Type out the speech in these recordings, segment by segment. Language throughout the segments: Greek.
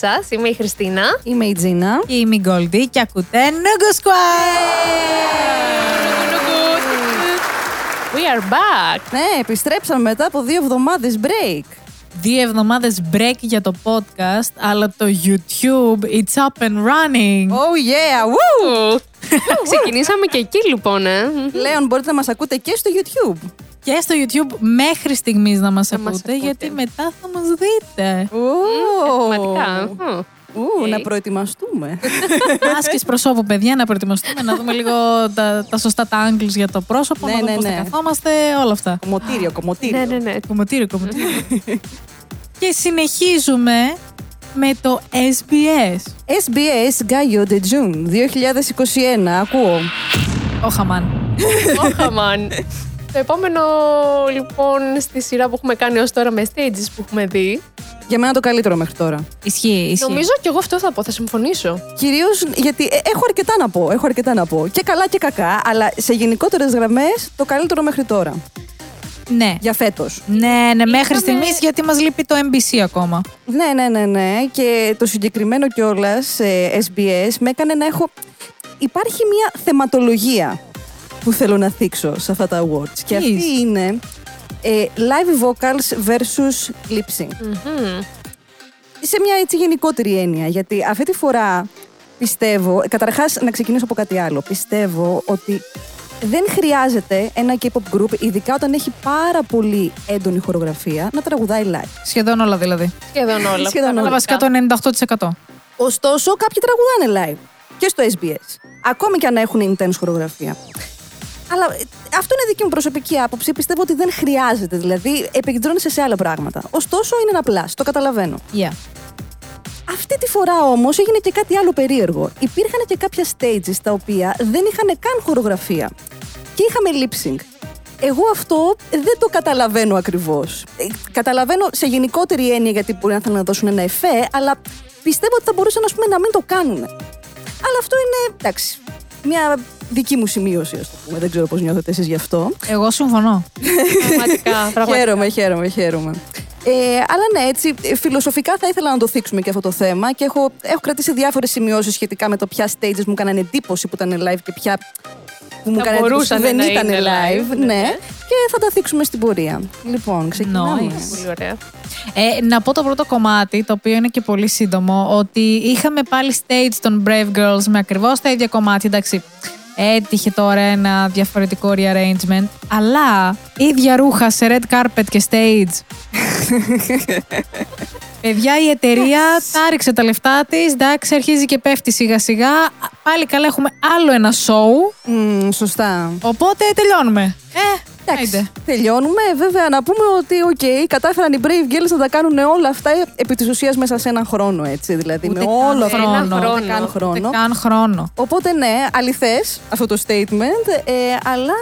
Γεια σας, είμαι η Χριστίνα. Είμαι η Τζίνα. Και είμαι η Γκόλντι και ακούτε Νούγκο We are back. Ναι, επιστρέψαμε μετά από δύο εβδομάδες break. Δύο εβδομάδες break για το podcast, αλλά το YouTube, it's up and running. Oh yeah, woo! Ξεκινήσαμε και εκεί λοιπόν, ε. Πλέον μπορείτε να μας ακούτε και στο YouTube. Και στο YouTube μέχρι στιγμής να μας Να μας ακούτε, ακούτε. γιατί μετά θα μας δείτε. Ου, Πραγματικά. Μμ. Ου, να Οκ. προετοιμαστούμε. Άσκηση προσώπου, παιδιά, να προετοιμαστούμε, να δούμε λίγο τα, τα σωστά τα angles για το πρόσωπο, Ναι, να δούμε ναι, πώς ναι. θα καθόμαστε, όλα αυτά. κομμωτήριο, κομμωτήριο. Ναι, ναι, ναι. Κομμωτήριο, κομμωτήριο. και συνεχίζουμε με το SBS. SBS Gallo de June 2021. Ακούω. Ο Χαμάν. Όχαμαν. Το επόμενο λοιπόν στη σειρά που έχουμε κάνει ως τώρα με stages που έχουμε δει. Για μένα το καλύτερο μέχρι τώρα. Ισχύει, ισχύει. Νομίζω και εγώ αυτό θα πω, θα συμφωνήσω. Κυρίως γιατί ε, έχω αρκετά να πω. Έχω αρκετά να πω. Και καλά και κακά, αλλά σε γενικότερες γραμμές το καλύτερο μέχρι τώρα. Ναι. Για φέτος. Ναι, ναι, μέχρι Είχαμε- στιγμής γιατί μας λείπει το MBC ακόμα. Ναι, ναι, ναι, ναι. Και το συγκεκριμένο κιόλας SBS με έκανε να έχω. Υπάρχει μια θεματολογία που θέλω να θίξω σε αυτά τα awards. Και αυτή Please. είναι ε, live vocals versus lip sync. Μμμ. Σε μια έτσι γενικότερη έννοια. Γιατί αυτή τη φορά πιστεύω. Καταρχάς, να ξεκινήσω από κάτι άλλο. Πιστεύω ότι δεν χρειάζεται ένα K-pop group, ειδικά όταν έχει πάρα πολύ έντονη χορογραφία, να τραγουδάει live. Σχεδόν όλα δηλαδή. Σχεδόν όλα. Σχεδόν όλα. Αλλά βασικά το 98%. Ωστόσο, κάποιοι τραγουδάνε live και στο SBS. Ακόμη και αν έχουν intense χορογραφία. Αλλά ε, αυτό είναι δική μου προσωπική άποψη. Πιστεύω ότι δεν χρειάζεται. Δηλαδή, επικεντρώνεσαι σε άλλα πράγματα. Ωστόσο, είναι ένα plus. Το καταλαβαίνω. Yeah. Αυτή τη φορά όμως έγινε και κάτι άλλο περίεργο. Υπήρχαν και κάποια stages τα οποία δεν είχαν καν χορογραφία. Και είχαμε lip sync. Εγώ αυτό δεν το καταλαβαίνω ακριβώς. Καταλαβαίνω σε γενικότερη έννοια γιατί μπορεί να θέλουν να δώσουν ένα εφέ, αλλά πιστεύω ότι θα μπορούσαν ας πούμε, να μην το κάνουν. Αλλά αυτό είναι εντάξει. Μια δική μου σημείωση, ας το πούμε. Δεν ξέρω πώς νιώθετε εσείς γι' αυτό. Εγώ συμφωνώ. Πραγματικά. πραγματικά. Χαίρομαι, χαίρομαι, χαίρομαι. Ε, αλλά ναι, έτσι, ε, φιλοσοφικά θα ήθελα να το θίξουμε και αυτό το θέμα και έχω, έχω κρατήσει διάφορες σημειώσεις σχετικά με το ποια stages μου έκαναν εντύπωση που ήταν live και ποια που μου Θα έκαναν εντύπωση που μπορούσαν δεν να ήταν είναι live. live, ναι. ναι. Και θα τα θίξουμε στην πορεία. Λοιπόν, ξεκινάμε. Nice. Πολύ ωραία. Ε, να πω το πρώτο κομμάτι, το οποίο είναι και πολύ σύντομο, ότι είχαμε πάλι stage των Brave Girls με ακριβώς τα ίδια κομμάτια. Εντάξει, έτυχε τώρα ένα διαφορετικό rearrangement, αλλά ίδια ρούχα σε red carpet και stage. Παιδιά, η εταιρεία τα 'ριξε τα λεφτά της. Εντάξει, αρχίζει και πέφτει σιγά σιγά. Πάλι καλά, έχουμε άλλο ένα show. Μμ, σωστά. Οπότε τελειώνουμε. Ε, Εντάξει, άιντε. τελειώνουμε. Βέβαια, να πούμε ότι, οκ, κατάφεραν οι Brave Girls να τα κάνουν όλα αυτά επί της ουσίας μέσα σε έναν χρόνο, έτσι. Δηλαδή, Ούτε με καν όλο αυτό. χρόνο. Ούτε Χρόνο. καν Ούτε χρόνο. καν χρόνο. Οπότε, ναι, αληθές αυτό το statement, ε, αλλά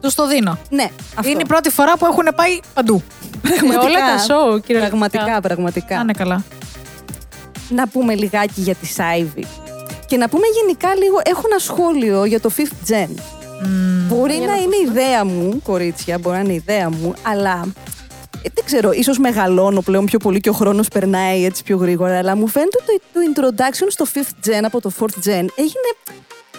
Τους το δίνω. ναι, αυτό. Είναι η πρώτη φορά που έχουν πάει παντού. Με όλα τα show, κυριολεκτικά. Πραγματικά, πραγματικά. Να είναι καλά. Να πούμε λιγάκι για τη Σάιβη. Και να πούμε γενικά λίγο, έχω ένα σχόλιο για το 5th gen. Μπορεί Για να να είναι ιδέα μου, κορίτσια, μπορεί να είναι ιδέα μου, αλλά ε, δεν ξέρω, ίσως μεγαλώνω πλέον πιο πολύ και ο χρόνος περνάει έτσι πιο γρήγορα, αλλά μου φαίνεται ότι το introduction στο 5th gen από το 4th gen έγινε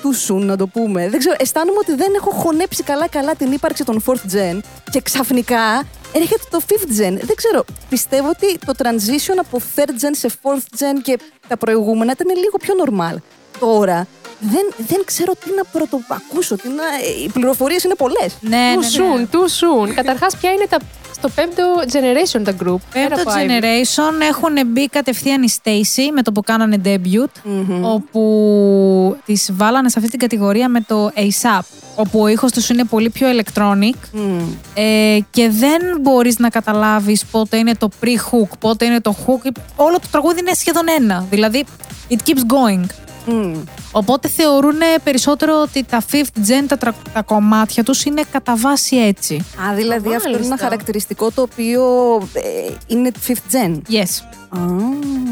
too soon, να το πούμε. Δεν ξέρω, αισθάνομαι ότι δεν έχω χωνέψει καλά-καλά την ύπαρξη των 4th gen και ξαφνικά έρχεται το 5th gen. Δεν ξέρω, πιστεύω ότι το transition από 3rd gen σε 4th gen και τα προηγούμενα ήταν λίγο πιο normal. Τώρα δεν, δεν ξέρω τι να πρωτοακούσω, τι να... οι πληροφορίες είναι πολλές. Ναι, Too ναι, ναι. soon, too soon. Καταρχάς, ποια είναι τα, στο πέμπτο generation τα group; πέρα Πέμπτο από Ivy. generation έχουν μπει κατευθείαν η Stacy με το που κάνανε debut, όπου τις βάλανε σε αυτή την κατηγορία με το ASAP, όπου ο ήχος τους είναι πολύ πιο electronic Μμμ. ε, και δεν μπορείς να καταλάβεις πότε είναι το pre-hook, πότε είναι το hook. Όλο το τραγούδι είναι σχεδόν ένα, δηλαδή it keeps going. Μμ. Οπότε θεωρούν περισσότερο ότι τα fifth gen, τα, τρα- τα κομμάτια τους είναι κατά βάση έτσι. Α, δηλαδή αυτό είναι ένα Μάλιστα. χαρακτηριστικό το οποίο ε, είναι 5th gen. Yes. Α,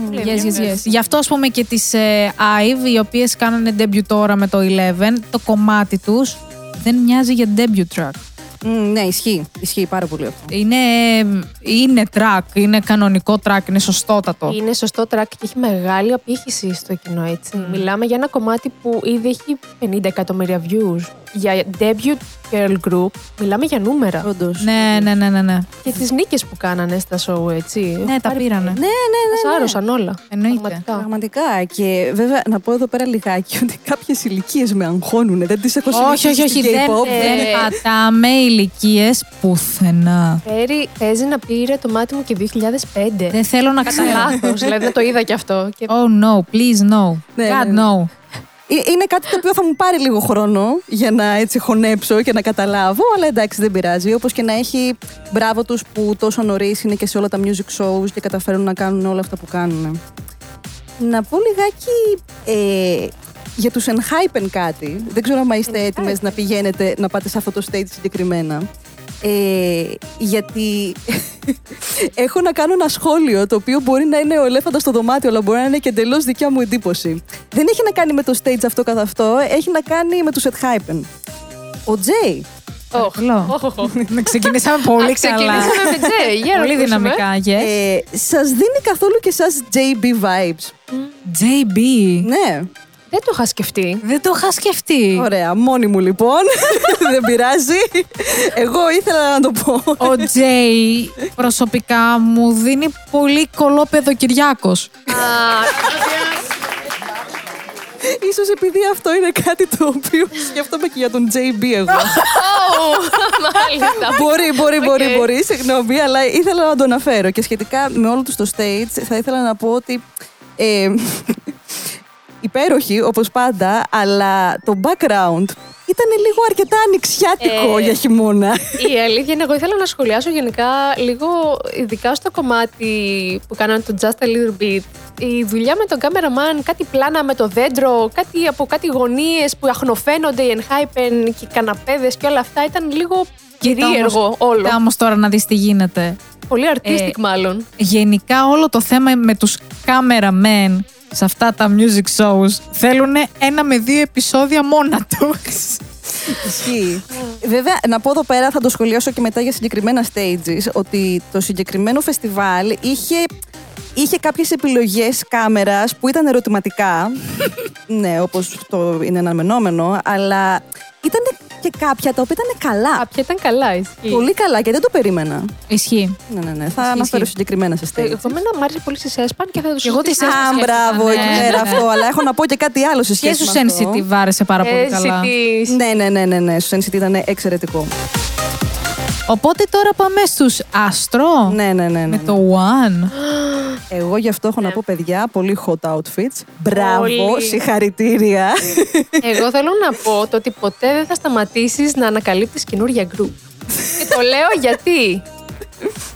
Πολύ Yes, yes, yes. ενδιαφέρον. Γι' αυτό, ας πούμε, και τις ε, IVE, οι οποίες κάνανε debut τώρα με το 11, το κομμάτι τους δεν μοιάζει για debut track. Μμ, ναι, ισχύει. Ισχύει πάρα πολύ αυτό. Είναι, είναι track, είναι κανονικό track, είναι σωστότατο. Είναι σωστό track και έχει μεγάλη απήχηση στο κοινό, έτσι. Μιλάμε για ένα κομμάτι που ήδη έχει 50 εκατομμύρια views. Για debut girl group, μιλάμε για νούμερα. Όντως. Ναι, ναι, ναι, ναι, ναι. Και τις νίκες που κάνανε στα show, έτσι. Ναι, τα πήρανε. Ναι, ναι, ναι. Μας άρρωσαν όλα. Εννοείται. Πραγματικά. Πραγματικά. Και βέβαια να πω εδώ πέρα λιγάκι ότι κάποιες ηλικίες με αγχώνουν. Δεν τις έχω Όχι, όχι, όχι. στην Δεν, K-pop. δεν Ε. πατάμε ηλικίες πουθενά. Πέρι παίζει να πήρε το μάτι μου και 2005. Δεν θέλω να Κατά ξέρω. λάθος, δηλαδή δεν το είδα κι αυτό. Και... Oh no, please no. Ναι, God ναι, ναι. no. Ε, Είναι κάτι το οποίο θα μου πάρει λίγο χρόνο για να έτσι χωνέψω και να καταλάβω, αλλά εντάξει δεν πειράζει. Όπως και να έχει μπράβο τους που τόσο νωρίς είναι και σε όλα τα music shows και καταφέρουν να κάνουν όλα αυτά που κάνουν. Να πω λιγάκι ε, για τους Enhypen κάτι. Δεν ξέρω αν είστε έτοιμες να πηγαίνετε να πάτε σε αυτό το stage συγκεκριμένα. Ε, γιατί έχω να κάνω ένα σχόλιο το οποίο μπορεί να είναι ο ελέφαντα στο δωμάτιο, αλλά μπορεί να είναι και εντελώς δικιά μου εντύπωση. Δεν έχει να κάνει με το stage αυτό καθ' αυτό, έχει να κάνει με του Hypen. Ο Τζέι. Παρακαλώ. Οχ, οχ. Να ξεκινήσαμε πολύ Α, καλά. Ξεκινήσαμε με Τζέι. Για να Πολύ ακούσουμε. δυναμικά, yes. Ε, Σας δίνει καθόλου και εσά JB vibes. JB. Ναι. Δεν το είχα σκεφτεί. Δεν το είχα σκεφτεί. Ωραία, μόνη μου λοιπόν. Δεν πειράζει. Εγώ ήθελα να το πω. Ο Τζέι προσωπικά μου δίνει πολύ κολόπεδο Κυριάκος. Α, Ίσως επειδή αυτό είναι κάτι το οποίο σκέφτομαι και για τον JB εγώ. ω, Μάλιστα. μπορεί, μπορεί, μπορεί, Οκ. μπορεί. Συγγνώμη, αλλά ήθελα να το αναφέρω. Και σχετικά με όλο τους το stage, θα ήθελα να πω ότι. Ε, υπέροχη, όπως πάντα, αλλά το background ήταν λίγο αρκετά ανοιξιάτικο Ε, για χειμώνα. Η αλήθεια είναι, εγώ ήθελα να σχολιάσω γενικά λίγο, ειδικά στο κομμάτι που κάνανε το Just a Little Bit. Η δουλειά με τον κάμεραμαν, κάτι πλάνα με το δέντρο, κάτι από κάτι γωνίες που αχνοφαίνονται, οι ενχάιπεν και οι καναπέδες και όλα αυτά ήταν λίγο κυρίεργο όλο. Κοίτα όμως τώρα να δεις τι γίνεται. Πολύ artistic Ε, μάλλον. Γενικά όλο το θέμα με τους cameramen σε αυτά τα music shows θέλουν ένα με δύο επεισόδια μόνα τους. Ισχύει. Βέβαια, να πω εδώ πέρα, θα το σχολιάσω και μετά για συγκεκριμένα stages, ότι το συγκεκριμένο φεστιβάλ είχε, είχε κάποιες επιλογές κάμερας που ήταν ερωτηματικά. ναι, όπως το είναι αναμενόμενο, αλλά ήταν και κάποια τα οποία ήταν καλά. Κάποια ήταν καλά, ισχύει. Πολύ καλά και δεν το περίμενα. Ισχύει. Ναι, ναι, ναι. Θα Ισχύει, αναφέρω ισχύει. συγκεκριμένα σε Ε, stage. Εγώ μένα μου άρεσε πολύ στη Σέσπαν και θα το εγώ τη συζητήσω. Σέσπαν Α, μπράβο, Ναι, εκεί ναι, πέρα ναι. αυτό. Αλλά έχω να πω και κάτι άλλο σε Και σχέση στους με αυτό. NCT άρεσε πάρα πολύ καλά. NCT. Ναι, ναι, ναι, ναι, ναι. Στους NCT ήταν εξαιρετικό. Οπότε τώρα πάμε στους Άστρο. Ναι, ναι, ναι. ναι, Με ναι. το One. Εγώ γι' αυτό έχω να πω, παιδιά, πολύ hot outfits. Μπράβο, Πολύ. συγχαρητήρια. Εγώ θέλω να πω το ότι ποτέ δεν θα σταματήσεις να ανακαλύπτεις καινούργια group. και το λέω γιατί.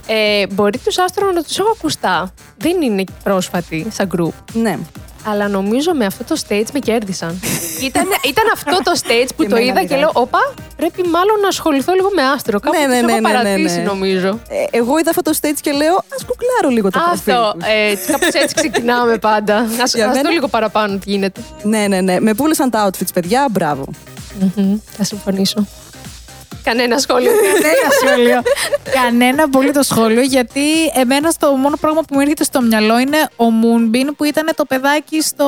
Ε, μπορεί τους άστρο να τους έχω ακουστά. Δεν είναι πρόσφατοι σαν group. ναι. Αλλά νομίζω με αυτό το stage με κέρδισαν. ήταν, ήταν αυτό το stage που Και το εμένα, είδα και μοιρά. λέω, όπα, πρέπει μάλλον να ασχοληθώ λίγο με άστρο. Κάπου Ναι, ναι, τους ναι, έχω ναι, ναι, παρατήσει ναι. νομίζω. Ε, εγώ είδα αυτό το stage και λέω, ας κουκλάρω λίγο το προφίλ Αυτό, τους. ε, κάπως έτσι ξεκινάμε πάντα. Ας, Για ας μένα- δω λίγο παραπάνω τι γίνεται. Ναι, ναι, ναι. Με πούλησαν τα outfits, παιδιά. Μπράβο. Μμμ, Θα συμφωνήσω. Κανένα σχόλιο. Κανένα σχόλιο. Κανένα απολύτω σχόλιο, γιατί εμένα το μόνο πράγμα που μου έρχεται στο μυαλό είναι ο Moonbin που ήταν το παιδάκι στο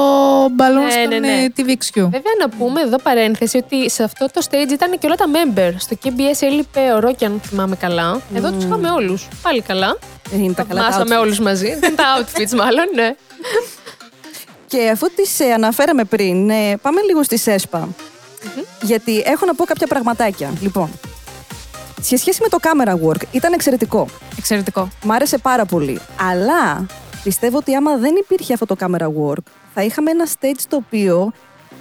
μπαλόν Ναι, στον ναι, ναι. ε, TVXQ. Βέβαια να πούμε εδώ παρένθεση ότι σε αυτό το stage ήταν και όλα τα member. Στο KBS έλειπε ο Ρόκι, αν θυμάμαι καλά. Εδώ τους είχαμε όλους. Πάλι καλά. Ε, Είναι τα καλά τα Θαυμάσαμε outfits. όλους μαζί. Δεν τα outfits μάλλον, ναι. Και αφού τις ε, αναφέραμε πριν, ε, πάμε λίγο στη ΣΕΣΠΑ. Γιατί έχω να πω κάποια πραγματάκια. Λοιπόν, σε σχέση με το camera work, ήταν εξαιρετικό. Εξαιρετικό. Μ' άρεσε πάρα πολύ. Αλλά πιστεύω ότι άμα δεν υπήρχε αυτό το camera work, θα είχαμε ένα stage το οποίο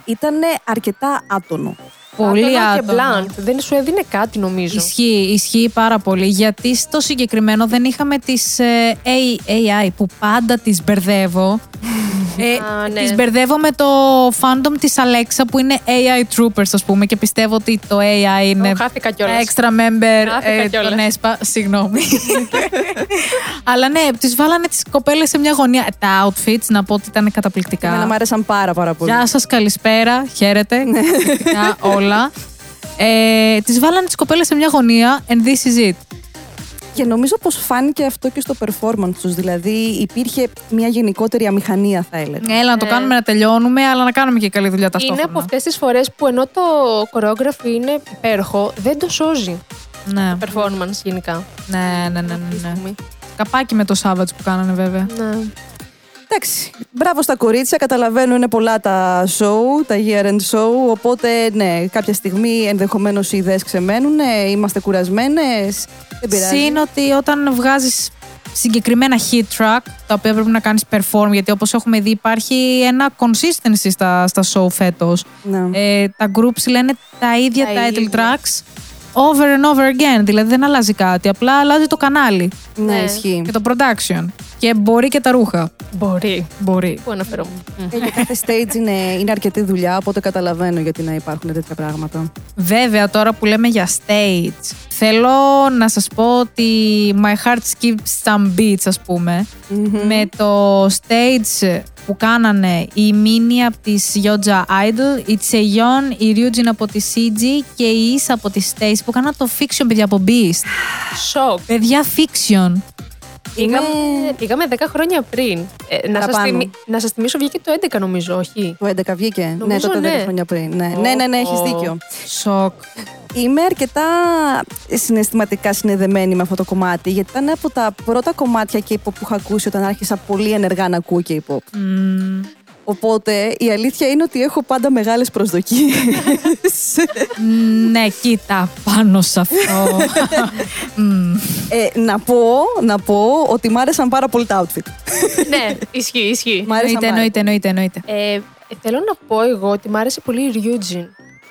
ήταν αρκετά άτονο. Πολύ Άτομα άτομο. και blunt. Δεν σου έδινε κάτι νομίζω. Ισχύει, ισχύει πάρα πολύ. Γιατί στο συγκεκριμένο δεν είχαμε τις ε, A- AI που πάντα τις μπερδεύω. ε, Α, ναι. Τις μπερδεύω με το fandom της Alexa που είναι AI Troopers ας πούμε και πιστεύω ότι το AI είναι Ω, χάθηκα κιόλας. extra member Χάθηκα ε, κιόλας. τον ΕΣΠΑ. Συγγνώμη. Αλλά ναι, τις βάλανε τις κοπέλες σε μια γωνία. Τα outfits να πω ότι ήταν καταπληκτικά. Εμένα μου άρεσαν πάρα πάρα πολύ. Γεια σας, καλησπέρα, χαίρετε. Ναι. Καταπληκτικά όλα. Ε, τις βάλανε τις κοπέλες σε μια γωνία and this is it. Και νομίζω πως φάνηκε αυτό και στο performance τους. Δηλαδή υπήρχε μια γενικότερη αμηχανία θα έλεγα. Έλα να το Ε. κάνουμε να τελειώνουμε, αλλά να κάνουμε και καλή δουλειά Είναι ταυτόχρονα. από αυτές τις φορές που ενώ το choreography είναι υπέροχο, δεν το σώζει Ναι, το performance γενικά. ναι, ναι, ναι, αυτή τη ναι, ναι. στιγμή. Καπάκι με το Savage που κάνανε βέβαια. Ναι. Εντάξει, μπράβο στα κορίτσια, καταλαβαίνω είναι πολλά τα show, τα year end show, οπότε ναι, κάποια στιγμή ενδεχομένως οι ιδέες ξεμένουν, ναι, είμαστε κουρασμένες, δεν πειράζει. Συν ότι όταν βγάζεις συγκεκριμένα hit track, τα οποία πρέπει να κάνεις perform, γιατί όπως έχουμε δει υπάρχει ένα consistency στα, στα show φέτος. Ναι. Ε, τα groups λένε τα ίδια Τα title ίδια. tracks over and over again. Δηλαδή δεν αλλάζει κάτι, απλά αλλάζει το κανάλι ναι, ναι. ισχύει. και το production. Και μπορεί και τα ρούχα. Μπορεί. Μπορεί. Πού αναφερόμουν. Ε, και κάθε stage είναι, είναι αρκετή δουλειά, οπότε καταλαβαίνω γιατί να υπάρχουν τέτοια πράγματα. Βέβαια, τώρα που λέμε για stage, θέλω να σας πω ότι My Heart Skips Some Beats, ας πούμε, με το stage που κάνανε η Μίνι από της Yoja Idol, η Tseyon, η Ryujin από τη CG και η Issa από τη Stace που κάναν το fiction, παιδιά, από Beast. Σοκ. Παιδιά, fiction. Πήγαμε, πήγαμε 10 χρόνια πριν. Ε, να, σας Παραπάνω. θυμι- να σας θυμίσω, βγήκε το 11 νομίζω, όχι; Το 11 βγήκε. ναι, Νομίζω τότε 10 ναι. χρόνια πριν. Ναι, ναι, ναι, ναι, έχεις Ω. δίκιο. Σοκ. Είμαι αρκετά συναισθηματικά συνδεδεμένη με αυτό το κομμάτι, γιατί ήταν από τα πρώτα κομμάτια K-pop που είχα ακούσει όταν άρχισα πολύ ενεργά να ακούω K-pop. Μμμ. Οπότε η αλήθεια είναι ότι έχω πάντα μεγάλες προσδοκίες. ναι, κοίτα, πάνω σε αυτό. Μμ. ε, να, πω, να πω ότι μ' άρεσαν πάρα πολύ τα outfit. ναι, ισχύει, ισχύει. Μ' άρεσαν Εννοείται, πάρα εννοείται, εννοείται, εννοείται. Ε, θέλω να πω εγώ ότι μ' άρεσε πολύ η Ryujin.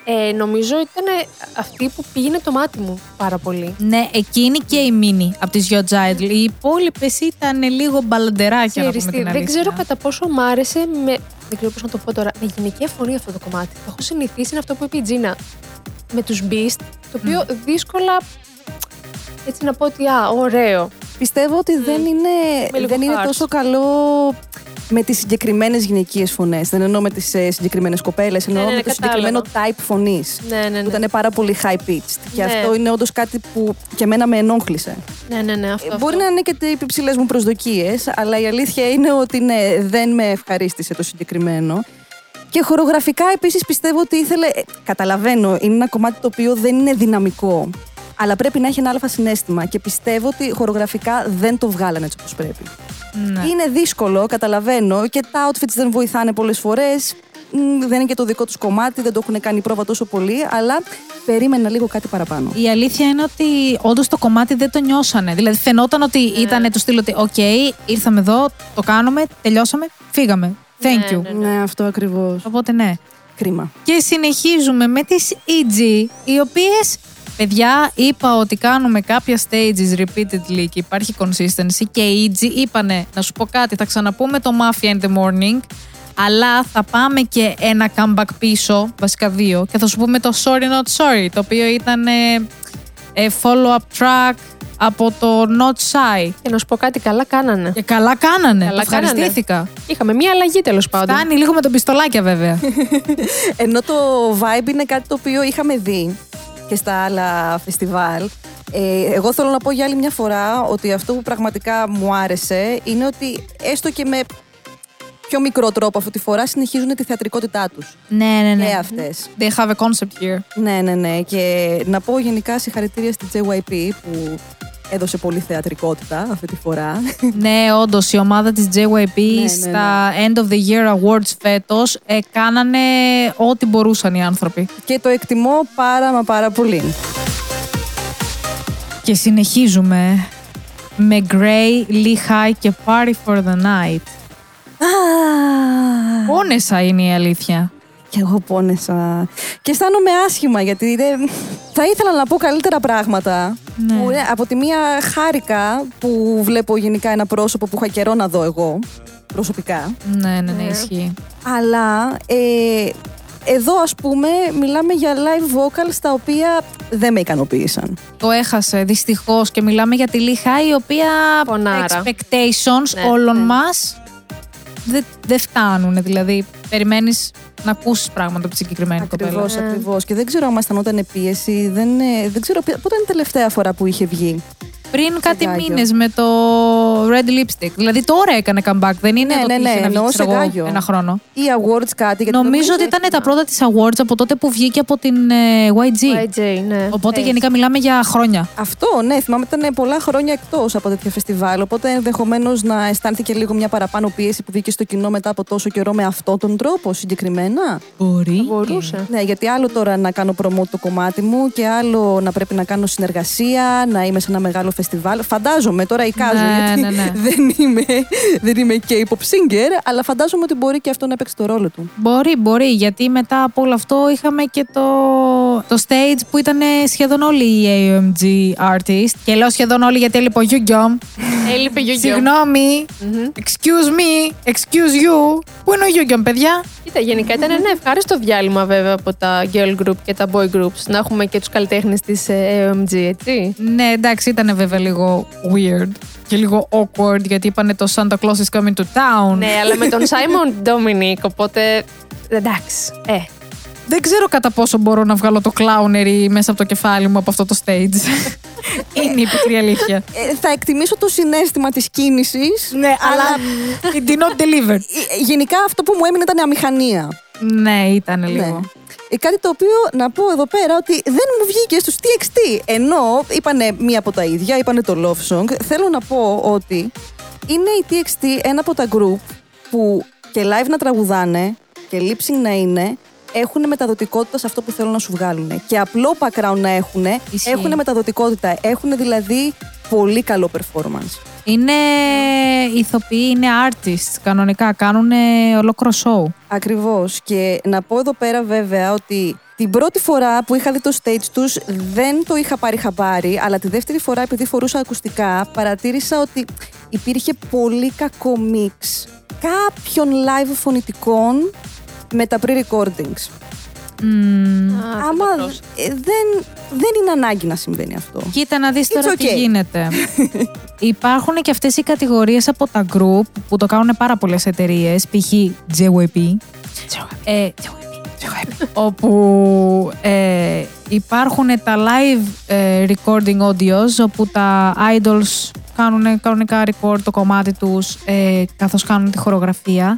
Ε, νομίζω ήταν αυτή που πήγαινε το μάτι μου πάρα πολύ. Ναι, εκείνη και η Μίνι από τις Yo Idol. Οι υπόλοιπες ήταν λίγο μπαλαντεράκια, να Ξέρεις πούμε τι, την δεν αλήθεια. ξέρω κατά πόσο μ' άρεσε με. Δεν ξέρω πώς να το πω τώρα. Με γυναικεία φωνή αυτό το κομμάτι. Το έχω συνηθίσει είναι αυτό που είπε η Τζίνα. Με τους Beast, το οποίο δύσκολα. Έτσι να πω ότι, α, ωραίο. Πιστεύω ότι δεν είναι, Με λίγο δεν είναι hearts. τόσο καλό με τις συγκεκριμένες γυναικείες φωνές. Δεν εννοώ με τις ε, συγκεκριμένες κοπέλες, εννοώ ναι, ναι, με το κατάλαβα. συγκεκριμένο type φωνής. Ναι, ναι, Που ναι. ήταν πάρα πολύ high pitched. Και Ναι. αυτό είναι όντως κάτι που και εμένα με ενόχλησε. Ναι, ναι, ναι, αυτό. Ε, Μπορεί να είναι και οι υψηλές μου προσδοκίες, αλλά η αλήθεια είναι ότι ναι, δεν με ευχαρίστησε το συγκεκριμένο. Και χορογραφικά επίσης πιστεύω ότι ήθελε. ε, Καταλαβαίνω, είναι ένα κομμάτι το οποίο δεν είναι δυναμικό. Αλλά πρέπει να έχει ένα άλφα συναίσθημα. Και πιστεύω ότι χορογραφικά δεν το βγάλανε έτσι όπως πρέπει. Ναι. Είναι δύσκολο, καταλαβαίνω. Και τα outfits δεν βοηθάνε πολλές φορές. Δεν είναι και το δικό τους κομμάτι, δεν το έχουν κάνει πρόβα τόσο πολύ. Αλλά περίμενα λίγο κάτι παραπάνω. Η αλήθεια είναι ότι όντως το κομμάτι δεν το νιώσανε. Δηλαδή φαινόταν ότι Ναι. ήταν του στυλ ότι, οκ, ήρθαμε εδώ, το κάνουμε, τελειώσαμε, φύγαμε. Thank Ναι, you. ναι. Ναι, αυτό ακριβώς. Οπότε ναι. Κρίμα. Και συνεχίζουμε με τις EG, οι οποίες, παιδιά, είπα ότι κάνουμε κάποια stages repeatedly και υπάρχει consistency και οι EG είπανε, να σου πω κάτι, θα ξαναπούμε το Mafia in the Morning, αλλά θα πάμε και ένα comeback πίσω, βασικά δύο, και θα σου πούμε το Sorry Not Sorry, το οποίο ήταν ε, ε, follow-up track από το Not Shy. Και να σου πω κάτι, καλά κάνανε. Και καλά κάνανε, Καλά ευχαριστήθηκα. Είχαμε μία αλλαγή τέλος πάντων. Φτάνει λίγο με τον πιστολάκια βέβαια. Ενώ το vibe είναι κάτι το οποίο είχαμε δει και στα άλλα φεστιβάλ. Ε, εγώ θέλω να πω για άλλη μια φορά ότι αυτό που πραγματικά μου άρεσε είναι ότι έστω και με πιο μικρό τρόπο αυτή τη φορά συνεχίζουν τη θεατρικότητά τους. ναι, ναι, ναι. Και αυτές. They have a concept here. Ναι, ναι, ναι. Και να πω γενικά συγχαρητήρια στη JYP που έδωσε πολύ θεατρικότητα αυτή τη φορά. ναι, όντως η ομάδα της JYP ναι, στα End of the Year Awards φέτος ε, κάνανε ό,τι μπορούσαν οι άνθρωποι. και το εκτιμώ πάρα μα πάρα πολύ. Και συνεχίζουμε με Grey, Lee High και Party for the Night. Πόνεσα είναι η αλήθεια. Και εγώ πόνεσα. Και αισθάνομαι άσχημα γιατί δεν... θα ήθελα να πω καλύτερα πράγματα. Ναι. Που, ε, από τη μία χάρηκα που βλέπω γενικά ένα πρόσωπο που είχα καιρό να δω εγώ προσωπικά. Ναι, ναι, ναι, Ναι. ισχύει. Αλλά ε, εδώ ας πούμε μιλάμε για live vocals τα οποία δεν με ικανοποίησαν. Το έχασε δυστυχώς και μιλάμε για τη Lee High, η οποία Φωνάρα. τα expectations Ναι, όλων ναι. μας δεν δεν φτάνουν. Δηλαδή, περιμένεις να ακούσεις πράγματα από τη συγκεκριμένη Ακριβώς, κοπέλα. ακριβώς. Και δεν ξέρω αν αισθανόταν πίεση. Δεν, ε, δεν ξέρω ποια- πότε είναι η τελευταία φορά που είχε βγει. Πριν κάτι Γάγιο. μήνες με το Red Lipstick. Δηλαδή τώρα έκανε comeback. Δεν είναι Ναι, το ναι, ότι ναι, είχε να βγει, εννοώ ξέρω σε εγώ, Γάγιο. ένα χρόνο. Ή awards κάτι. γιατί Νομίζω ότι ήταν τα πρώτα της awards από τότε που βγήκε από την ε, YG. YG, ναι. Οπότε Ε, γενικά μιλάμε για χρόνια. Αυτό, ναι, θυμάμαι ήταν πολλά χρόνια εκτός από τέτοια φεστιβάλ. Οπότε ενδεχομένως να αισθάνθηκε λίγο μια παραπάνω πίεση που βγήκε στο κοινό μετά από τόσο καιρό με αυτόν τον τρόπο συγκεκριμένα. Μπορεί. Θα μπορούσε. Ναι, γιατί άλλο τώρα να κάνω promote το κομμάτι μου και άλλο να πρέπει να κάνω συνεργασία, να είμαι σε ένα μεγάλο φεστιβάλ. Φαντάζομαι, τώρα εικάζω, Ναι, γιατί ναι, ναι. δεν είμαι, δεν είμαι K-pop singer, αλλά φαντάζομαι ότι μπορεί και αυτό να παίξει το ρόλο του. Μπορεί, μπορεί, γιατί μετά από όλο αυτό είχαμε και το, το stage που ήταν σχεδόν όλοι οι AOMG artists. Και λέω σχεδόν όλοι γιατί έλειπε ο Yugyeom. Έλειπε Yugyeom. Συγγνώμη, excuse me, excuse you. Πού είναι ο Yugyeom, παιδιά; Κοίτα, γενικά ήταν ένα ευχάριστο διάλειμμα βέβαια από τα girl group και τα boy groups. Να έχουμε και τους καλλιτέχνες της ε, AOMG, έτσι. Ναι, εντάξει, ήταν βέβαια λίγο weird και λίγο awkward γιατί είπανε το Santa Claus is coming to town. ναι, αλλά με τον Simon Dominic, οπότε εντάξει. Ε, Δεν ξέρω κατά πόσο μπορώ να βγάλω το clownery μέσα από το κεφάλι μου από αυτό το stage. Είναι η πικρή αλήθεια. Ε, θα εκτιμήσω το συνέστημα της κίνησης, Ναι, αλλά it did not deliver. ε, γενικά αυτό που μου έμεινε ήταν αμηχανία. Ναι, ήταν λίγο. Ναι. Ε, κάτι το οποίο να πω εδώ πέρα ότι δεν μου βγήκε στους TXT. Ενώ είπανε μία από τα ίδια, είπανε το Love Song. Θέλω να πω ότι είναι η TXT ένα από τα group που και live να τραγουδάνε και lip sync να είναι, έχουν μεταδοτικότητα σε αυτό που θέλουν να σου βγάλουν. Και απλό background να έχουν, Ισχύει. έχουν μεταδοτικότητα. Έχουν δηλαδή πολύ καλό performance. Είναι ηθοποιοί, είναι artists κανονικά, κάνουν ολόκληρο show. Ακριβώς. Και να πω εδώ πέρα βέβαια ότι την πρώτη φορά που είχα δει το stage τους δεν το είχα πάρει χαμπάρι, αλλά τη δεύτερη φορά επειδή φορούσα ακουστικά παρατήρησα ότι υπήρχε πολύ κακό μίξ κάποιων live φωνητικών με τα pre-recordings. Μμμ. α, Άμα το ε, δεν, δεν είναι ανάγκη να συμβαίνει αυτό. Κοίτα να δεις τώρα It's τι okay. γίνεται. Υπάρχουν και αυτές οι κατηγορίες από τα group που το κάνουν πάρα πολλές εταιρείες, π.χ. JYP. Ε, όπου ε, υπάρχουν τα live ε, recording audios όπου τα idols κάνουν κανονικά record το κομμάτι τους ε, καθώς κάνουν τη χορογραφία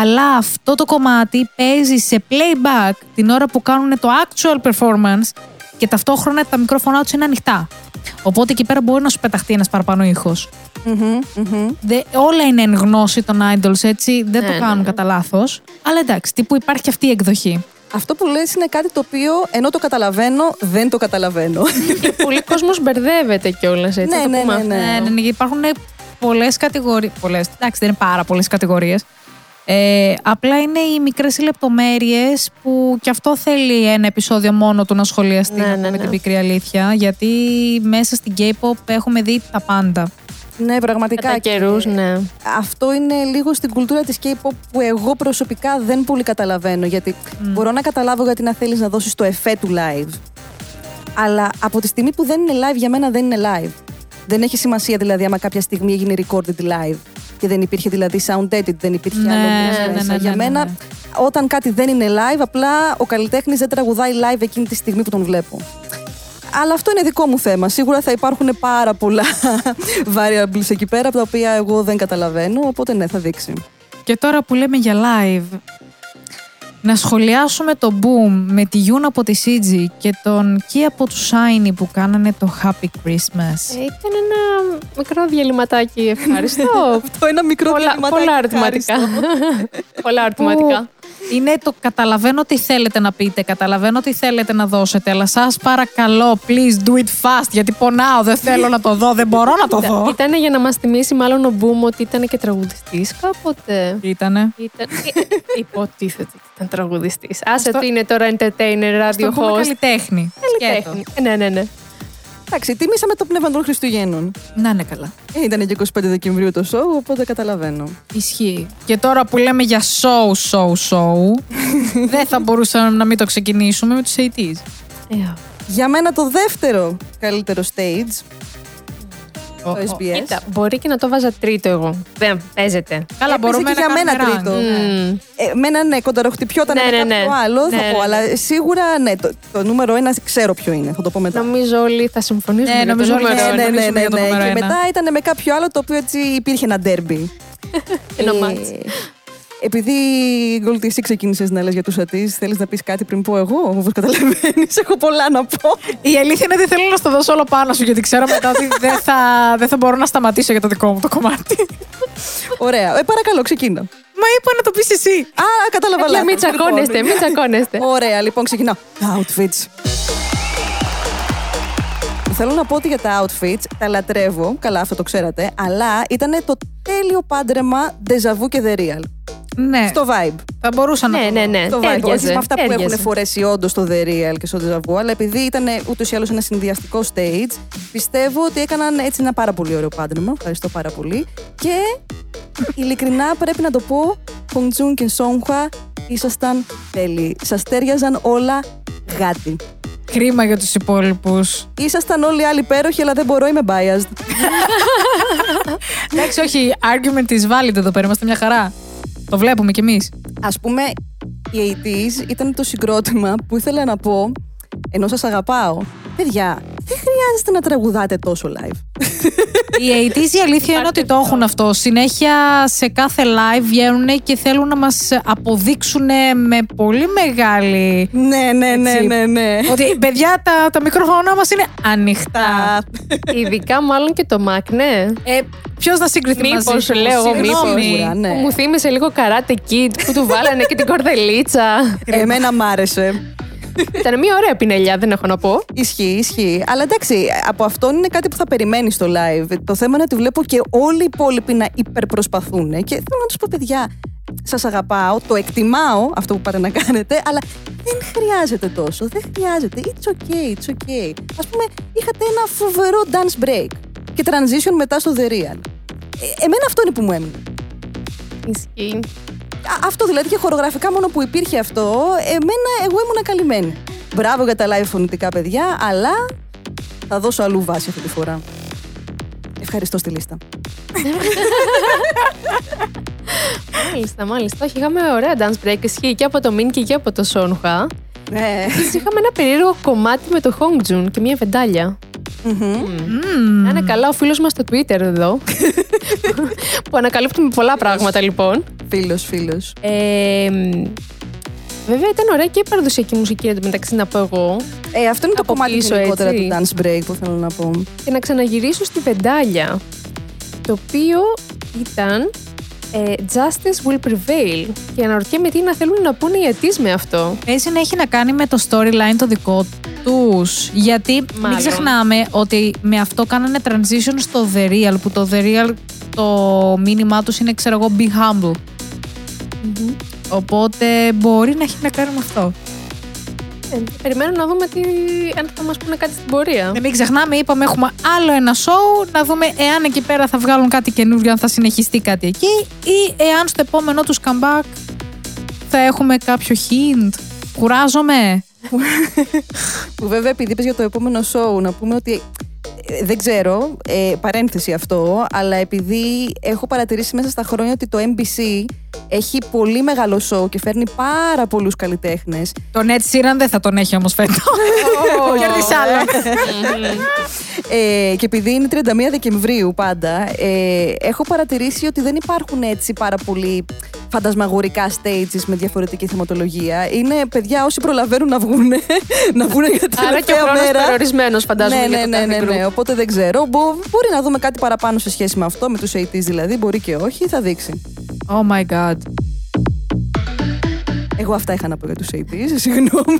αλλά αυτό το κομμάτι παίζει σε playback την ώρα που κάνουν το actual performance και ταυτόχρονα τα μικρόφωνά τους είναι ανοιχτά. Οπότε εκεί πέρα μπορεί να σου πεταχτεί ένας παραπάνω ήχος. Μμμ, μμμ. Δε, όλα είναι εν γνώση των idols, έτσι. Δεν Ναι, το ναι, κάνουν ναι. κατά λάθος. Αλλά εντάξει, τύπου υπάρχει και αυτή η εκδοχή. Αυτό που λες είναι κάτι το οποίο ενώ το καταλαβαίνω, δεν το καταλαβαίνω. Και πολλοί κόσμος μπερδεύεται κιόλας έτσι. Ναι, το ναι, πούμε ναι, αυτό. ναι. Ναι, ναι, ναι, υπάρχουν πολλές κατηγορίε. Πολλές, εντάξει, δεν είναι πάρα πολλές κατηγορίες. Ε, απλά είναι οι μικρές λεπτομέρειες που κι αυτό θέλει ένα επεισόδιο μόνο του να σχολιαστεί Ναι, να ναι, πούμε ναι. την πικρή αλήθεια. Γιατί μέσα στην K-pop έχουμε δει τα πάντα. ναι, πραγματικά. Κατά και- καιρούς, ναι. Αυτό είναι λίγο στην κουλτούρα της K-pop που εγώ προσωπικά δεν πολύ καταλαβαίνω. Γιατί μπορώ να καταλάβω γιατί να θέλεις να δώσεις το εφέ του live. Αλλά από τη στιγμή που δεν είναι live, για μένα δεν είναι live. Δεν έχει σημασία δηλαδή άμα κάποια στιγμή έγινε recorded live και δεν υπήρχε δηλαδή sound edit, δεν υπήρχε Ναι, άλλο ναι, mix ναι, μέσα. ναι, Για ναι, μένα, ναι. όταν κάτι δεν είναι live, απλά ο καλλιτέχνης δεν τραγουδάει live εκείνη τη στιγμή που τον βλέπω. Αλλά αυτό είναι δικό μου θέμα. Σίγουρα θα υπάρχουν πάρα πολλά variables εκεί πέρα, από τα οποία εγώ δεν καταλαβαίνω, οπότε ναι, θα δείξει. Και τώρα που λέμε για live, να σχολιάσουμε το boom με τη Yoon από τη CG και τον Key από τους Shiny που κάνανε το Happy Christmas. Ε, Ήταν ένα μικρό διαλυματάκι ευχαριστώ. Αυτό ένα μικρό πολλά, διαλυματάκι, πολλά ερωτηματικά. πολλά ερωτηματικά. Που είναι το καταλαβαίνω τι θέλετε να πείτε, καταλαβαίνω τι θέλετε να δώσετε, αλλά σας παρακαλώ, please do it fast, γιατί πονάω, δεν θέλω να το δω, δεν μπορώ να το δω. Ήταν για να μας θυμίσει μάλλον ο Μπούμ ότι ήταν και τραγουδιστής κάποτε. Ήτανε. Ήταν... ε, Υποτίθεται ότι ήταν τραγουδιστής. Άσε Στο- ότι είναι τώρα entertainer, Στο radio πούμε host. καλλιτέχνη. Σκέτο. Καλλιτέχνη. Ε, Ναι, ναι, ναι. Εντάξει, τίμησαμε το πνεύμα των Χριστουγέννων. Να είναι καλά. Ε, Ήταν και 25 Δεκεμβρίου το show, οπότε καταλαβαίνω. Ισχύει. Και τώρα που λέμε για show, show, show, δεν θα μπορούσαμε να μην το ξεκινήσουμε με τους 80s. Ε, Για μένα το δεύτερο καλύτερο stage Το SBS. Κοίτα, μπορεί και να το βάζα τρίτο εγώ. Δεν παίζεται. Καλά, Έπαιζε μπορούμε και να για μένα κάνουμε τρίτο. run. Μμμ. Ε, με ένα ναι, κονταροχτυπιόταν Ναι, με ναι, κάποιο ναι. άλλο, θα Ναι, πω. ναι, Αλλά ναι. σίγουρα ναι, το, το νούμερο ένα ξέρω ποιο είναι. Θα το πω μετά. Νομίζω όλοι θα συμφωνήσουμε Ναι, για το νομίζω όλοι νούμερο θα ναι, ναι, ένα. ναι, συμφωνήσουμε ναι, για το ναι. νούμερο Και ένα. μετά ήταν με κάποιο άλλο το οποίο έτσι υπήρχε ένα ντέρμπι. Ένα Ε, μάτς. Επειδή Γκολτή, εσύ ξεκίνησες να λες για τους ατή, θέλεις να πεις κάτι πριν πω εγώ, όπως καταλαβαίνεις. Έχω πολλά να πω. Η αλήθεια είναι ότι θέλω να στο δώσω όλο πάνω σου, γιατί ξέρω μετά ότι δεν θα, δεν θα μπορώ να σταματήσω για το δικό μου το κομμάτι. Ωραία. Ε, παρακαλώ, ξεκίνα. Μα είπα να το πεις εσύ. Α, κατάλαβα Για λάθος. μην τσακώνεστε, Λοιπόν, μην τσακώνεστε. Ωραία, λοιπόν, ξεκινάω. Τα outfits. Θέλω να πω ότι για τα outfits τα λατρεύω, καλά αυτό το ξέρατε, αλλά ήταν το τέλειο πάντρεμα déjà vu και the real. Ναι, Στο vibe. θα μπορούσα να Ναι, το ναι, ναι. Στο vibe. Όχι Τέριαζε, με αυτά που τέριαζε. έχουν φορέσει όντως στο The Real και στο Deja Vu, αλλά επειδή ήταν ούτως ή άλλως ένα συνδυαστικό stage, πιστεύω ότι έκαναν έτσι ένα πάρα πολύ ωραίο πάντρεμα. Ευχαριστώ πάρα πολύ. Και ειλικρινά πρέπει να το πω, Hong Jun και Songhwa ήσασταν τέλειοι. Σας τέριαζαν όλα γάτι. Κρίμα για τους υπόλοιπους. Ήσασταν όλοι άλλοι υπέροχοι, αλλά δεν μπορώ, είμαι biased. Εντάξει, όχι, argument is valid εδώ πέρα, είμαστε μια χαρά. Το βλέπουμε κι εμείς. Α πούμε, οι 80s ήταν το συγκρότημα που ήθελα να πω, ενώ σας αγαπάω. Παιδιά, δεν χρειάζεται να τραγουδάτε τόσο live. Οι 80s η αλήθεια είναι ότι το έχουν αυτό. Συνέχεια σε κάθε live βγαίνουν και θέλουν να μας αποδείξουν με πολύ μεγάλη... Ναι, ναι, ναι, Έτσι. ναι, ναι. ότι παιδιά τα, τα μικρόφωνα μας είναι ανοιχτά. Ειδικά μάλλον και το Mac, ναι. Ε, Ποιος να συγκριθεί μαζί Μήπως, σου, λέω εγώ, συγγνώμη. Σίγουρα, ναι. Που μου θύμισε λίγο Karate Kid που του βάλανε και την κορδελίτσα. Εμένα μ' άρεσε. Ήταν μια ωραία πινελιά, δεν έχω να πω. Ισχύει, ισχύει. Αλλά εντάξει, από αυτό είναι κάτι που θα περιμένει στο live. Το θέμα είναι ότι βλέπω και όλοι οι υπόλοιποι να υπερπροσπαθούν. Και θέλω να τους πω, παιδιά, σας αγαπάω, το εκτιμάω αυτό που πάτε να κάνετε, αλλά δεν χρειάζεται τόσο. Δεν χρειάζεται. It's okay, it's okay. Α πούμε, είχατε ένα φοβερό dance break και transition μετά στο The Real. Ε, εμένα αυτό είναι που μου έμεινε. Ισχύει. Α, Αυτό δηλαδή και χορογραφικά μόνο που υπήρχε αυτό, εμένα εγώ ήμουν καλυμμένη. Μπράβο για τα live φωνητικά παιδιά, αλλά θα δώσω αλλού βάση αυτή τη φορά. Ευχαριστώ στη λίστα. Μάλιστα, μάλιστα. Όχι, είχαμε ωραία dance break. Ισχύει και από το Min και από το Sonhwa. Ναι. Επίσης, είχαμε ένα περίεργο κομμάτι με το Hongjun και μια βεντάλια. Μμμ. Να είναι καλά ο φίλος μας στο Twitter εδώ. που ανακαλύπτουμε πολλά πράγματα λοιπόν. Φίλος, φίλος. Ε, μ, βέβαια ήταν ωραία και η παραδοσιακή μουσική εν τω μεταξύ να πω εγώ. Ε, αυτό είναι το Από κομμάτι πίσω, γενικότερα έτσι. του dance break που θέλω να πω. Και να ξαναγυρίσω στη βεντάλια. Το οποίο ήταν ε, Justice will prevail. Και αναρωτιέμαι τι να θέλουν να πούνε οι αιτής με αυτό. Παίζει να έχει να κάνει με το storyline το δικό τους. Γιατί μην Μάλλον. ξεχνάμε ότι με αυτό κάνανε transition στο The Real, που το The Real το μήνυμά τους είναι, ξέρω εγώ, be humble. Οπότε μπορεί να έχει να κάνει με αυτό. Ε, περιμένω να δούμε τι, αν θα μας πούνε κάτι στην πορεία. Ε, μην ξεχνάμε, είπαμε, έχουμε άλλο ένα show, να δούμε εάν εκεί πέρα θα βγάλουν κάτι καινούργιο, αν θα συνεχιστεί κάτι εκεί, ή εάν στο επόμενό τους comeback θα έχουμε κάποιο hint. Κουράζομαι. Που βέβαια επειδή είπες για το επόμενο show, να πούμε ότι ε, δεν ξέρω, ε, παρένθεση αυτό, αλλά επειδή έχω παρατηρήσει μέσα στα χρόνια ότι το MBC έχει πολύ μεγάλο show και φέρνει πάρα πολλούς καλλιτέχνες Τον Ed Sheeran δεν θα τον έχει όμως φέτος. Κέρδισε άλλο. Ε, και επειδή είναι 31 Δεκεμβρίου πάντα, ε, έχω παρατηρήσει ότι δεν υπάρχουν έτσι πάρα πολύ φαντασμαγορικά stages με διαφορετική θεματολογία. Είναι παιδιά όσοι προλαβαίνουν να βγουν, να βγουν για την Άρα και ο τελευταία χρόνος μέρα. περιορισμένος φαντάζομαι ναι, για ναι, το ναι, κάθε ναι, ναι, group. οπότε δεν ξέρω. Μπο- μπορεί να δούμε κάτι παραπάνω σε σχέση με αυτό, με τους 80s δηλαδή, μπορεί και όχι, θα δείξει. Oh my god. Εγώ αυτά είχα να πω για τους 80s, συγγνώμη.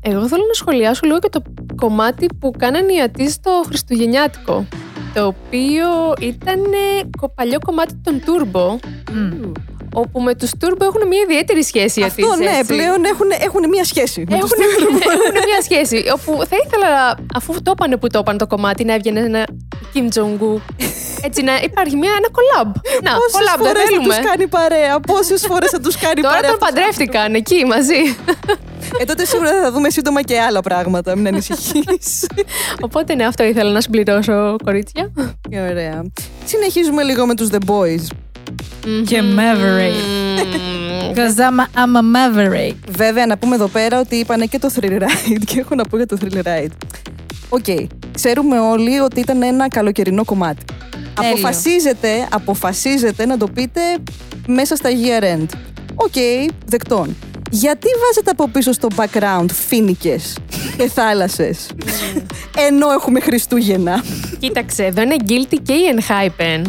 Εγώ θέλω να σχολιάσω λίγο και το κομμάτι που κάνανε οι ατοί στο Χριστουγεννιάτικο. Το οποίο ήταν ε, κο- παλιό κομμάτι των Turbo, Μμ. Όπου με τους Turbo έχουν μια ιδιαίτερη σχέση οι αυτό Αττής, ναι, έτσι. πλέον έχουν, έχουν μία σχέση. με τους Έχουν, έχουν μια σχέση. Όπου θα ήθελα, αφού το έπανε που το έπανε το κομμάτι, να έβγαινε ένα Kim Jong-un. Έτσι να υπάρχει μια, ένα collab. Να, Πόσες collab δεν φορές θα θέλουμε. τους κάνει παρέα, πόσες φορές θα τους κάνει Τώρα παρέα. τον παντρεύτηκαν εκεί μαζί. Ε, τότε σίγουρα θα δούμε σύντομα και άλλα πράγματα. Μην ανησυχείς. Οπότε ναι, αυτό ήθελα να συμπληρώσω, κορίτσια. Και ωραία. Συνεχίζουμε λίγο με τους The Boyz. Και Maverick. Because I'm a, I'm a Maverick. Βέβαια, να πούμε εδώ πέρα ότι είπανε και το Thrill Ride και έχω να πω για το Thrill Ride. Οκ, ξέρουμε όλοι ότι ήταν ένα καλοκαιρινό κομμάτι. Τέλειο. Αποφασίζετε, αποφασίζετε να το πείτε μέσα στα year end. Οκ, δεκτόν. Γιατί βάζετε από πίσω στο background φοίνικες και θάλασσες, ενώ έχουμε Χριστούγεννα; Κοίταξε, εδώ είναι guilty και η Enhypen.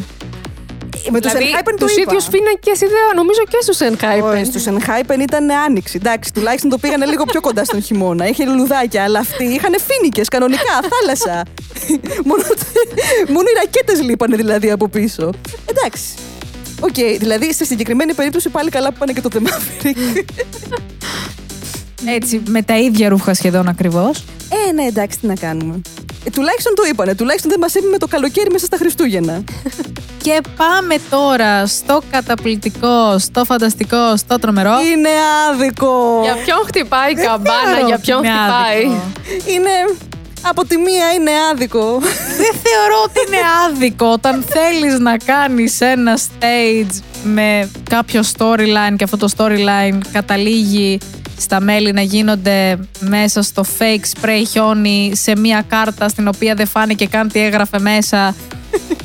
Με τους Δηλαδή, Enhypen το τους είπα. ίδιους φοίνικες είδα νομίζω και στους Enhypen. Όχι, στους Enhypen ήταν άνοιξη. Εντάξει, τουλάχιστον το πήγανε λίγο πιο κοντά στον χειμώνα. Είχε λουλουδάκια, αλλά αυτοί είχαν φοίνικες, κανονικά, θάλασσα. μόνο, μόνο οι ρακέτες λείπανε δηλαδή από πίσω. Εντάξει. Οκ, δηλαδή στη συγκεκριμένη περίπτωση πάλι καλά που πάνε και το The Maverick. Έτσι, με τα ίδια ρούχα σχεδόν ακριβώς. ε, ναι, εντάξει, τι να κάνουμε. Ε, τουλάχιστον το είπανε. Τουλάχιστον δεν μας έπειμε το καλοκαίρι μέσα στα Χριστούγεννα. Και πάμε τώρα στο καταπληκτικό, στο φανταστικό, στο τρομερό. Είναι άδικο. Για ποιον χτυπάει η καμπάνα, θεωρώ για ότι ποιον είναι χτυπάει; άδικο. Είναι. Από τη μία είναι άδικο. Δεν θεωρώ ότι είναι άδικο όταν θέλεις να κάνεις ένα stage με κάποιο storyline και αυτό το storyline καταλήγει στα μέλη να γίνονται μέσα στο fake spray χιόνι σε μια κάρτα στην οποία δεν φάνηκε καν τι έγραφε μέσα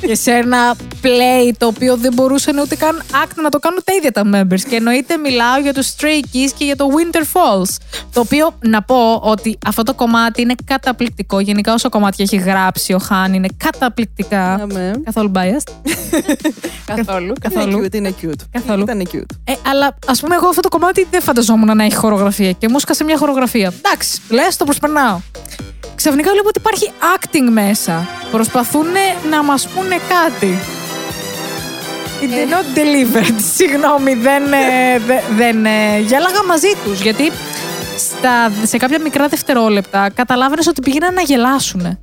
και σε ένα play το οποίο δεν μπορούσαν ούτε καν act να το κάνουν τα ίδια τα members. Και εννοείται μιλάω για τους Stray Kids και για το Winter Falls. Το οποίο να πω ότι αυτό το κομμάτι είναι καταπληκτικό. Γενικά όσο κομμάτι έχει γράψει ο Χάν είναι καταπληκτικά. Αμέ. Καθόλου biased. Καθόλου. Καθόλου. Είναι cute, είναι cute. Καθόλου. Ήταν cute. Ε, αλλά ας πούμε, εγώ αυτό το κομμάτι δεν φανταζόμουν να έχει χορογραφία και μου έσκασε μια χορογραφία. Εντάξει, λες, το προσπερνάω. Ξαφνικά βλέπω ότι υπάρχει acting μέσα. Προσπαθούν να μας πούνε κάτι. It did not delivered. Συγγνώμη, δεν, ε, δε- δεν ε, γέλαγα μαζί τους. Γιατί στα, σε κάποια μικρά δευτερόλεπτα καταλάβαινες ότι πήγαιναν να γελάσουν.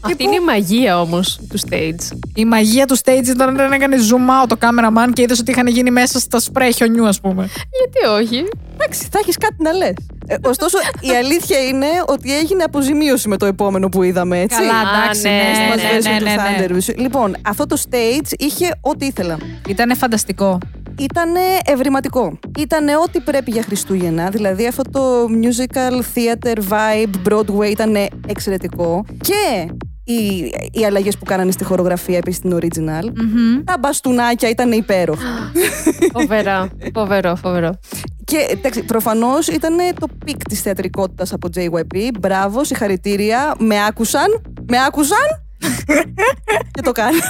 Αυτή είναι η μαγεία όμως του stage. Η μαγεία του stage ήταν όταν έκανε zoom out το cameraman και είδες ότι είχαν γίνει μέσα στα σπρέ χιονιού, ας πούμε. Γιατί όχι; Εντάξει, θα έχεις κάτι να λες. Ε, ωστόσο, η αλήθεια είναι ότι έγινε αποζημίωση με το επόμενο που είδαμε, έτσι. Καλά, Α, εντάξει, ναι, ναι, Στη μας ναι, version ναι, του ναι, ναι. Thunderous. Λοιπόν, αυτό το stage είχε ό,τι ήθελαν. Ήταν φανταστικό. Ήταν ευρηματικό. Ήταν ό,τι πρέπει για Χριστούγεννα. Δηλαδή αυτό το musical theater vibe Broadway ήταν εξαιρετικό. Και οι, οι αλλαγές που κάνανε στη χορογραφία επίσης στην original. Τα μπαστουνάκια ήταν υπέροχα. Φοβερά. Φοβερό, φοβερό. Και εντάξει, προφανώς ήταν το peak της θεατρικότητας από JYP. Μπράβο, συγχαρητήρια. Με άκουσαν. Με άκουσαν. Και το κάνανε.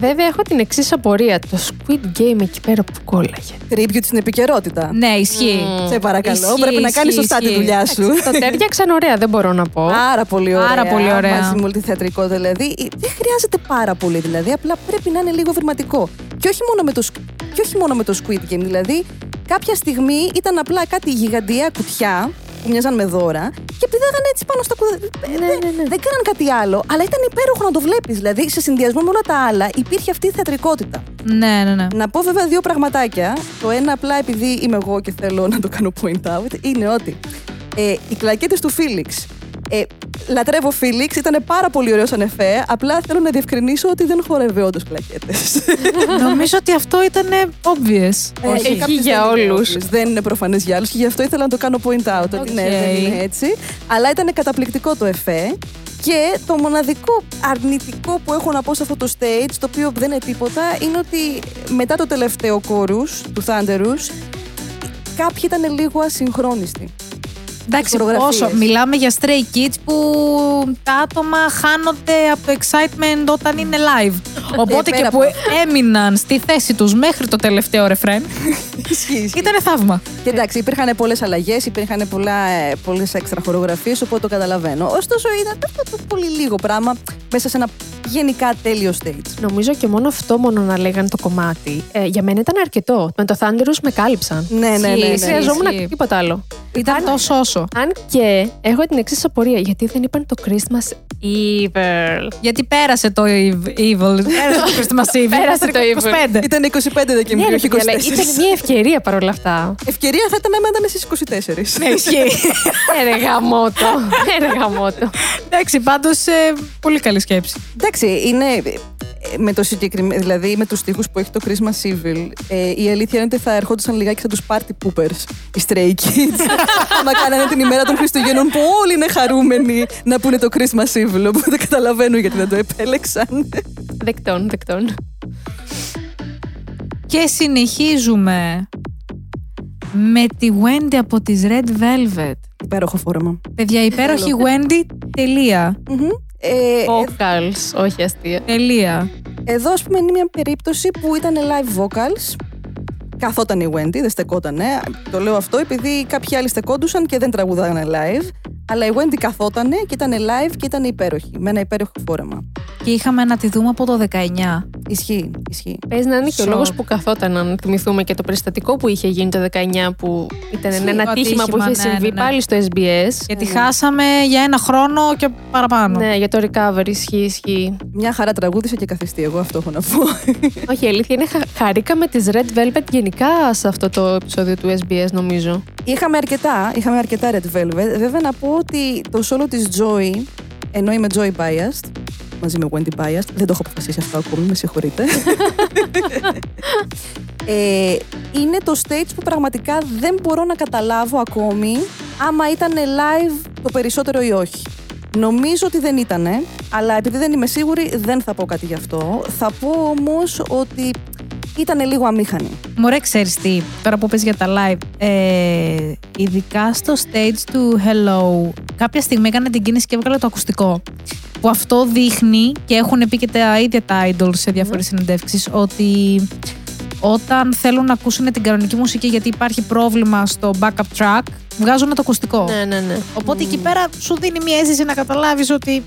Βέβαια, έχω την εξής απορία. Το Squid Game εκεί πέρα που κόλλαγε. Tribute στην επικαιρότητα. Ναι, ισχύει. Σε παρακαλώ, Ισχύει, πρέπει να κάνεις ισχύει, σωστά τη ισχύει. δουλειά σου. Το ταίριαξαν ωραία, δεν μπορώ να πω. Πάρα πολύ ωραία. Πάρα πολύ ωραία. Μαζί με θεατρικό δηλαδή. Δεν χρειάζεται πάρα πολύ δηλαδή. Απλά πρέπει να είναι λίγο βερματικό. Και όχι μόνο με το, σκ- και όχι μόνο με το Squid Game. Δηλαδή, κάποια στιγμή ήταν απλά κάτι γιγαντιαία κουτιά που μοιάζαν με δώρα και πηδάγανε έτσι πάνω στα κουδά. Ναι, Δεν κάναν κάτι άλλο, αλλά ήταν υπέροχο να το βλέπεις. Δηλαδή, σε συνδυασμό με όλα τα άλλα, υπήρχε αυτή η θεατρικότητα. Ναι, ναι, ναι. Να πω βέβαια δύο πραγματάκια. Το ένα απλά επειδή είμαι εγώ και θέλω να το κάνω point out είναι ότι ε, οι κλακέτες του Felix. Ε, λατρεύω Felix, ήταν πάρα πολύ ωραίο σαν εφέ. Απλά θέλω να διευκρινίσω ότι δεν χορεύει όντως κλακέτες. Νομίζω ότι αυτό ήταν obvious. Ε, Όχι. για κάποιους για δεν είναι όλους. obvious. Δεν είναι προφανές για άλλους και γι' αυτό ήθελα να το κάνω point out. Ότι ναι, Οκ. δεν είναι έτσι. Αλλά ήταν καταπληκτικό το εφέ. Και το μοναδικό αρνητικό που έχω να πω σε αυτό το stage, το οποίο δεν είναι τίποτα, είναι ότι μετά το τελευταίο chorus του Thunderous, κάποιοι ήταν λίγο ασυγχρόνιστοι. Εντάξει, φωτογραφίες. όσο μιλάμε για stray kids που τα άτομα χάνονται από το excitement όταν είναι live. Οπότε Ε, πέρα και από που αυτό. έμειναν στη θέση τους μέχρι το τελευταίο ρεφρέν, Ισχύει. ισχύει. ήταν θαύμα. Και εντάξει, υπήρχαν πολλές αλλαγές, υπήρχαν πολλές έξτρα χορογραφίες, οπότε το καταλαβαίνω. Ωστόσο, ήταν αυτό το πολύ λίγο πράγμα. μέσα σε ένα γενικά τέλειο stage. Νομίζω και μόνο αυτό μόνο να λέγανε το κομμάτι. Ε, για μένα ήταν αρκετό. Με το Thunderous με κάλυψαν. Ναι, ναι, ναι. Δεν ναι. χρειαζόμουν ισχύει. τίποτα άλλο. Ήταν τόσο όσο. Αν και έχω την εξής απορία, γιατί δεν είπαν το Christmas Evil. Γιατί πέρασε το ev- evil. Πέρασε το Christmas Evil. Πέρασε το evil. 25. Ήταν 25 Δεκεμβρίου, Ναι, ρε, όχι 24. παιδιά, αλλά ήταν μια ευκαιρία παρόλα αυτά. Ευκαιρία θα ήταν να ήταν στι 24. Ναι, ισχύει. Έρε γαμότο. Έρε γαμότο. Εντάξει, πάντως πολύ καλή σκέψη. Εντάξει, είναι ε, με το συγκεκριμένο, δηλαδή με τους στίχους που έχει το Christmas Evil, ε, η αλήθεια είναι ότι θα ερχόντουσαν λιγάκι σαν τους Party Poopers, οι Stray Kids. Άμα κάνανε την ημέρα των Χριστουγέννων που όλοι είναι χαρούμενοι να πούνε το Christmas Evil, οπότε καταλαβαίνω γιατί δεν το επέλεξαν. Δεκτών, δεκτών. Και συνεχίζουμε με τη Wendy από τις Red Velvet. Υπέροχο φόρεμα. Παιδιά, υπέροχη Wendy, τελεία. Μμμ. Ε, Vocals, όχι αστεία. Τελεία. Εδώ, ας πούμε, είναι μια περίπτωση που ήταν live vocals. Καθόταν η Wendy, δεν στεκότανε. Το λέω αυτό επειδή κάποιοι άλλοι στεκόντουσαν και δεν τραγουδάγανε live. Αλλά η Wendy καθότανε και ήταν live και ήταν υπέροχη. Με ένα υπέροχο φόρεμα. Και είχαμε να τη δούμε από το 19. Ισχύει, ισχύει. Παίζει να είναι και ο Σοκ. λόγος που καθόταν, αν θυμηθούμε και το περιστατικό που είχε γίνει το 19, που ήταν Ισχύει, ένα το τύχημα που ατύχημα, είχε ναι, συμβεί ναι, ναι. πάλι στο SBS. Γιατί χάσαμε για ένα χρόνο και παραπάνω. Ναι, για το recovery, ισχύει, ισχύει. Μια χαρά τραγούδισε και καθιστή, εγώ αυτό έχω να πω. Όχι, η αλήθεια είναι χα- χαρήκαμε τις Red Velvet γενικά σε αυτό το επεισόδιο του SBS, νομίζω. είχαμε αρκετά, είχαμε αρκετά Red Velvet. Βέβαια να πω ότι το solo της Joy, ενώ είμαι Joy Biased, μαζί με Wendy Biased, δεν το έχω αποφασίσει αυτό ακόμη, με συγχωρείτε. ε, είναι το stage που πραγματικά δεν μπορώ να καταλάβω ακόμη άμα ήταν live το περισσότερο ή όχι. Νομίζω ότι δεν ήτανε, αλλά επειδή δεν είμαι σίγουρη δεν θα πω κάτι γι' αυτό. Θα πω όμως ότι ήταν λίγο αμήχανη. Μωρέ, ξέρεις τι, τώρα που πες για τα live, ε, ειδικά στο stage του Hello, κάποια στιγμή έκανε την κίνηση και έβγαλε το ακουστικό. Που αυτό δείχνει και έχουν πει και τα ίδια τα idols σε διάφορες συνεντεύξεις ότι όταν θέλουν να ακούσουν την κανονική μουσική γιατί υπάρχει πρόβλημα στο backup track, βγάζουν το ακουστικό. Ναι, ναι, ναι. Οπότε εκεί πέρα σου δίνει μια αίσθηση να καταλάβεις ότι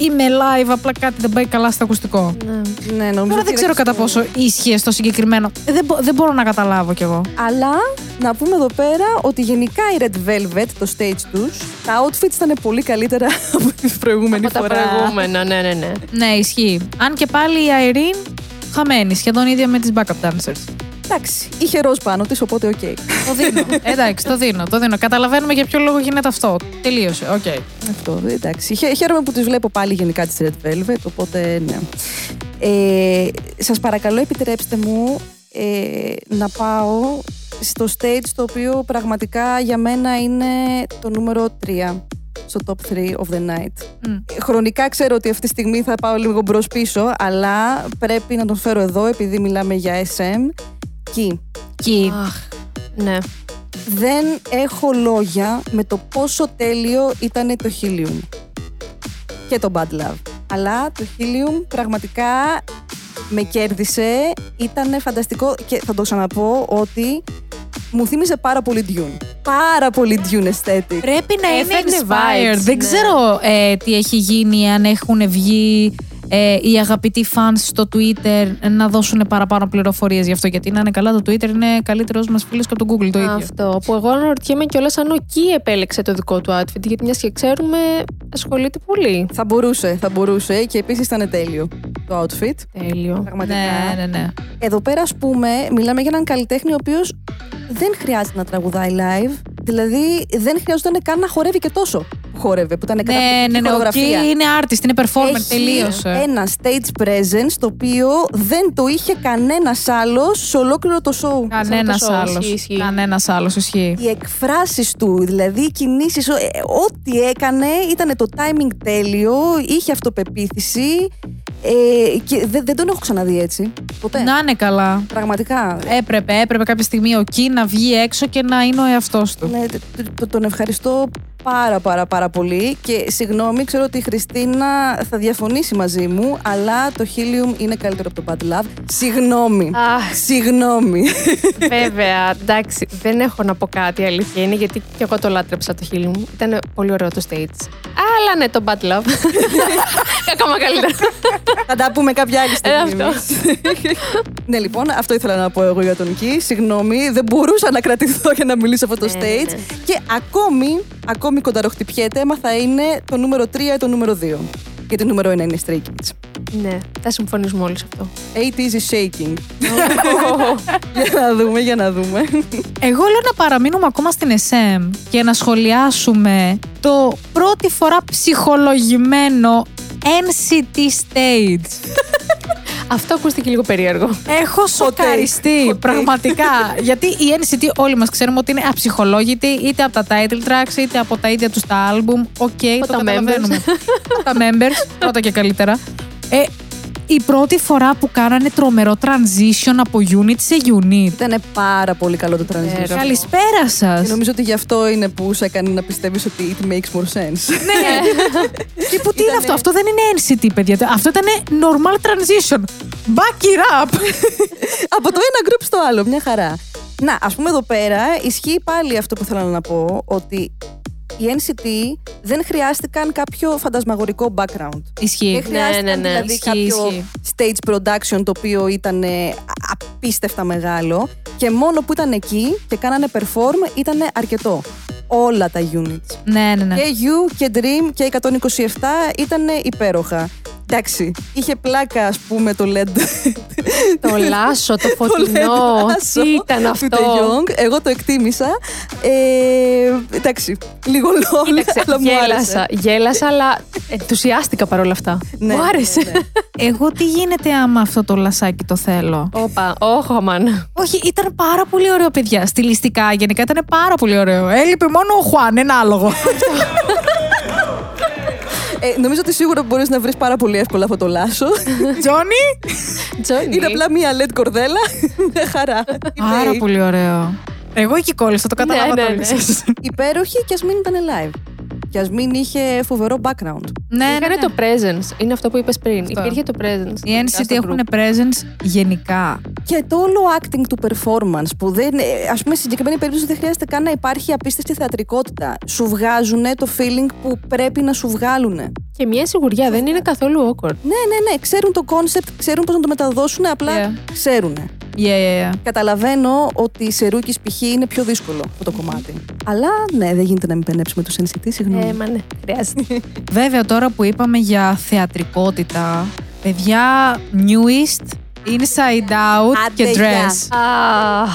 είμαι live, απλά κάτι δεν πάει καλά στο ακουστικό. ναι. Ναι, νομίζω Τώρα ότι δεν ξέρω κατά ξέρω. πόσο ίσχυε στο συγκεκριμένο. Ε, Δεν, μπο- δεν μπορώ να καταλάβω κι εγώ. Αλλά να πούμε εδώ πέρα ότι γενικά η Red Velvet, το stage τους, τα outfits ήταν πολύ καλύτερα από την προηγούμενη Από τα φορά. προηγούμενα, ναι, ναι, ναι. Ναι, ισχύει. Αν και πάλι η Irene χαμένη, σχεδόν ίδια με τις backup dancers. Εντάξει, είχε ροζ πάνω της, οπότε οκ. Το δίνω. Εντάξει, το δίνω, το δίνω. Καταλαβαίνουμε για ποιο λόγο γίνεται αυτό. Τελείωσε. Οκ. Αυτό, εντάξει. Χαι- Χαίρομαι που τις βλέπω πάλι γενικά τις Red Velvet, οπότε ναι. Ε, σας παρακαλώ επιτρέψτε μου ε, να πάω στο stage το οποίο πραγματικά για μένα είναι το νούμερο 3 στο top 3 of the night. Μμ. Χρονικά ξέρω ότι αυτή τη στιγμή θα πάω λίγο μπρος πίσω, αλλά πρέπει να τον φέρω εδώ επειδή μιλάμε για SM. Κι Κι. Αχ, ναι. δεν έχω λόγια με το πόσο τέλειο ήταν το Helium και το Bad Love. Αλλά το Helium πραγματικά με κέρδισε, ήταν φανταστικό και θα το ξαναπώ ότι μου θύμιζε πάρα πολύ Dune. Πάρα πολύ Dune aesthetic. Πρέπει να είναι Έφερνε inspired. vibes, Δεν ναι. ξέρω ε, τι έχει γίνει, αν έχουν βγει ε, οι αγαπητοί fans στο Twitter να δώσουν παραπάνω πληροφορίες γι' αυτό. Γιατί να είναι καλά, το Twitter είναι καλύτερος μας φίλος και από το Google το ίδιο. Αυτό. Που εγώ αναρωτιέμαι κιόλας αν ο Κι επέλεξε το δικό του outfit, γιατί μιας και ξέρουμε ασχολείται πολύ. Θα μπορούσε, θα μπορούσε και επίσης ήταν τέλειο το outfit. Τέλειο. Πραγματικά. Ναι, ναι, ναι. Εδώ πέρα, ας πούμε, μιλάμε για έναν καλλιτέχνη ο οποίος δεν χρειάζεται να τραγουδάει live. Δηλαδή, δεν χρειαζόταν καν να χορεύει και τόσο που χόρευε, που ήταν Ναι, καταπληκτική ναι, ναι. Ο χορογραφία. Key είναι artist, είναι performer, Έχει τελείωσε. ένα stage presence το οποίο δεν το είχε κανένας άλλος σε ολόκληρο το show. Κανένας show, άλλος. ισχύει, ισχύει. Κανένας άλλος, ισχύει. Οι εκφράσεις του, δηλαδή οι κινήσεις, ό,τι έκανε ήταν το timing τέλειο, είχε αυτοπεποίθηση. Ε, και δεν, δεν τον έχω ξαναδεί έτσι. Ποτέ. Να είναι καλά. Πραγματικά. Έπρεπε, έπρεπε κάποια στιγμή ο Κι να βγει έξω και να είναι ο εαυτός του. Ναι, τε- τε- το- τον ευχαριστώ πάρα πάρα πάρα πολύ και συγγνώμη, ξέρω ότι η Χριστίνα θα διαφωνήσει μαζί μου, αλλά το Helium είναι καλύτερο από το Bad Love. Συγγνώμη. Αχ. Συγγνώμη. Βέβαια, εντάξει, δεν έχω να πω κάτι, η αλήθεια είναι, γιατί και εγώ το λάτρεψα το χείλη μου. Ήταν πολύ ωραίο το stage. Αλλά ναι, το Bad Love. Ακόμα καλύτερο. θα τα πούμε κάποια άλλη Ε, στιγμή. αυτό. εμείς. ναι, λοιπόν, αυτό ήθελα να πω εγώ για τον Κι. Συγγνώμη, δεν μπορούσα να κρατηθώ για να μιλήσω αυτό το Ναι, ναι, stage. ναι. Και ακόμη, ακόμη κονταροχτυπιέται, έμα θα είναι το νούμερο 3 ή το νούμερο 2. Γιατί το νούμερο 1 είναι Stray Kids. ναι, θα συμφωνήσουμε όλοι σε αυτό. 80 is shaking. για να δούμε, για να δούμε. Εγώ λέω να παραμείνουμε ακόμα στην SM και να σχολιάσουμε το πρώτη φορά ψυχολογημένο NCT stage. αυτό ακούστηκε λίγο περίεργο. Έχω σοκαριστεί, Hot take. πραγματικά. Γιατί η NCT όλοι μας ξέρουμε ότι είναι αψυχολόγητοι είτε από τα title tracks είτε από τα ίδια τους τα album. Ok, Από το τα καταλαβαίνουμε. Από τα members, πρώτα και καλύτερα. Ε, η πρώτη φορά που κάνανε τρομερό transition από unit σε unit. Ήταν πάρα πολύ καλό το transition. Ξέρω. Καλησπέρα Και σας. νομίζω ότι γι' αυτό είναι που σε έκανε να πιστεύεις ότι it makes more sense. Ναι. Τύπου τι είναι αυτό, αυτό δεν είναι NCT, παιδιά. Αυτό ήταν normal transition. Back it up. Από το ένα group στο άλλο, μια χαρά. Να, ας πούμε εδώ πέρα ισχύει πάλι αυτό που θέλω να πω, ότι οι NCT δεν χρειάστηκαν κάποιο φαντασμαγορικό background. Ισχύει. Δεν χρειάστηκαν ναι, ναι, δηλαδή ισχύει, κάποιο ισχύει. stage production το οποίο ήταν ε, απίστευτα μεγάλο και μόνο που ήταν εκεί και κάνανε perform ήταν αρκετό. Όλα τα units. Ναι, ναι, ναι. Και You και Dream και 127 ήταν υπέροχα. Εντάξει, είχε πλάκα ας πούμε το LED. το λάσο, το LED φωτεινό. λάσο Τι ήταν του αυτό; De Jong. Εγώ το εκτίμησα. Ε, εντάξει, λίγο λόγο, Κοίταξε, αλλά μου άρεσε. γέλασα, γέλασα, αλλά ενθουσιάστηκα παρόλα αυτά. Ναι, Μου άρεσε. ναι, ναι. Εγώ τι γίνεται άμα αυτό το λασάκι το θέλω; Όπα, όχο, αμάν. Όχι, ήταν πάρα πολύ ωραίο, παιδιά. Στιλιστικά, γενικά ήταν πάρα πολύ ωραίο. Έλειπε μόνο ο Χουάν, ένα άλογο. Ε, νομίζω ότι σίγουρα μπορείς να βρεις πάρα πολύ εύκολα αυτό το λάσο. Τζόνι! Τζόνι. Είναι απλά μία LED κορδέλα. Μια χαρά. Πάρα Λέει, πολύ ωραίο. Εγώ εκεί κόλλησα, το κατάλαβα Ναι, ναι, τώρα ναι. εσείς. Υπέροχη και ας μην ήταν live. Και ας μην είχε φοβερό background. Ναι, ναι, Είχανε ναι. το presence. Είναι αυτό που είπες πριν. Αυτό. Υπήρχε το presence. Οι NCT έχουν presence γενικά. Και το όλο acting του performance που δεν. ε, ας πούμε, στη συγκεκριμένη περίπτωση δεν χρειάζεται καν να υπάρχει απίστευτη θεατρικότητα. Σου βγάζουν το feeling που πρέπει να σου βγάλουν. Και μια σιγουριά δεν είναι καθόλου awkward. Ναι, ναι, ναι. Ξέρουν το concept, ξέρουν πώς να το μεταδώσουν, απλά Yeah. ξέρουν. Yeah, yeah, yeah. Καταλαβαίνω ότι η Σερούκη π.χ. είναι πιο δύσκολο αυτό το κομμάτι. Αλλά ναι, δεν γίνεται να μην πενέψουμε του NCT, συγγνώμη. Ε, μα ναι, χρειάζεται. Βέβαια, τώρα που είπαμε για θεατρικότητα, παιδιά, newest, inside out Άντε, και γεια. dress. Αχ,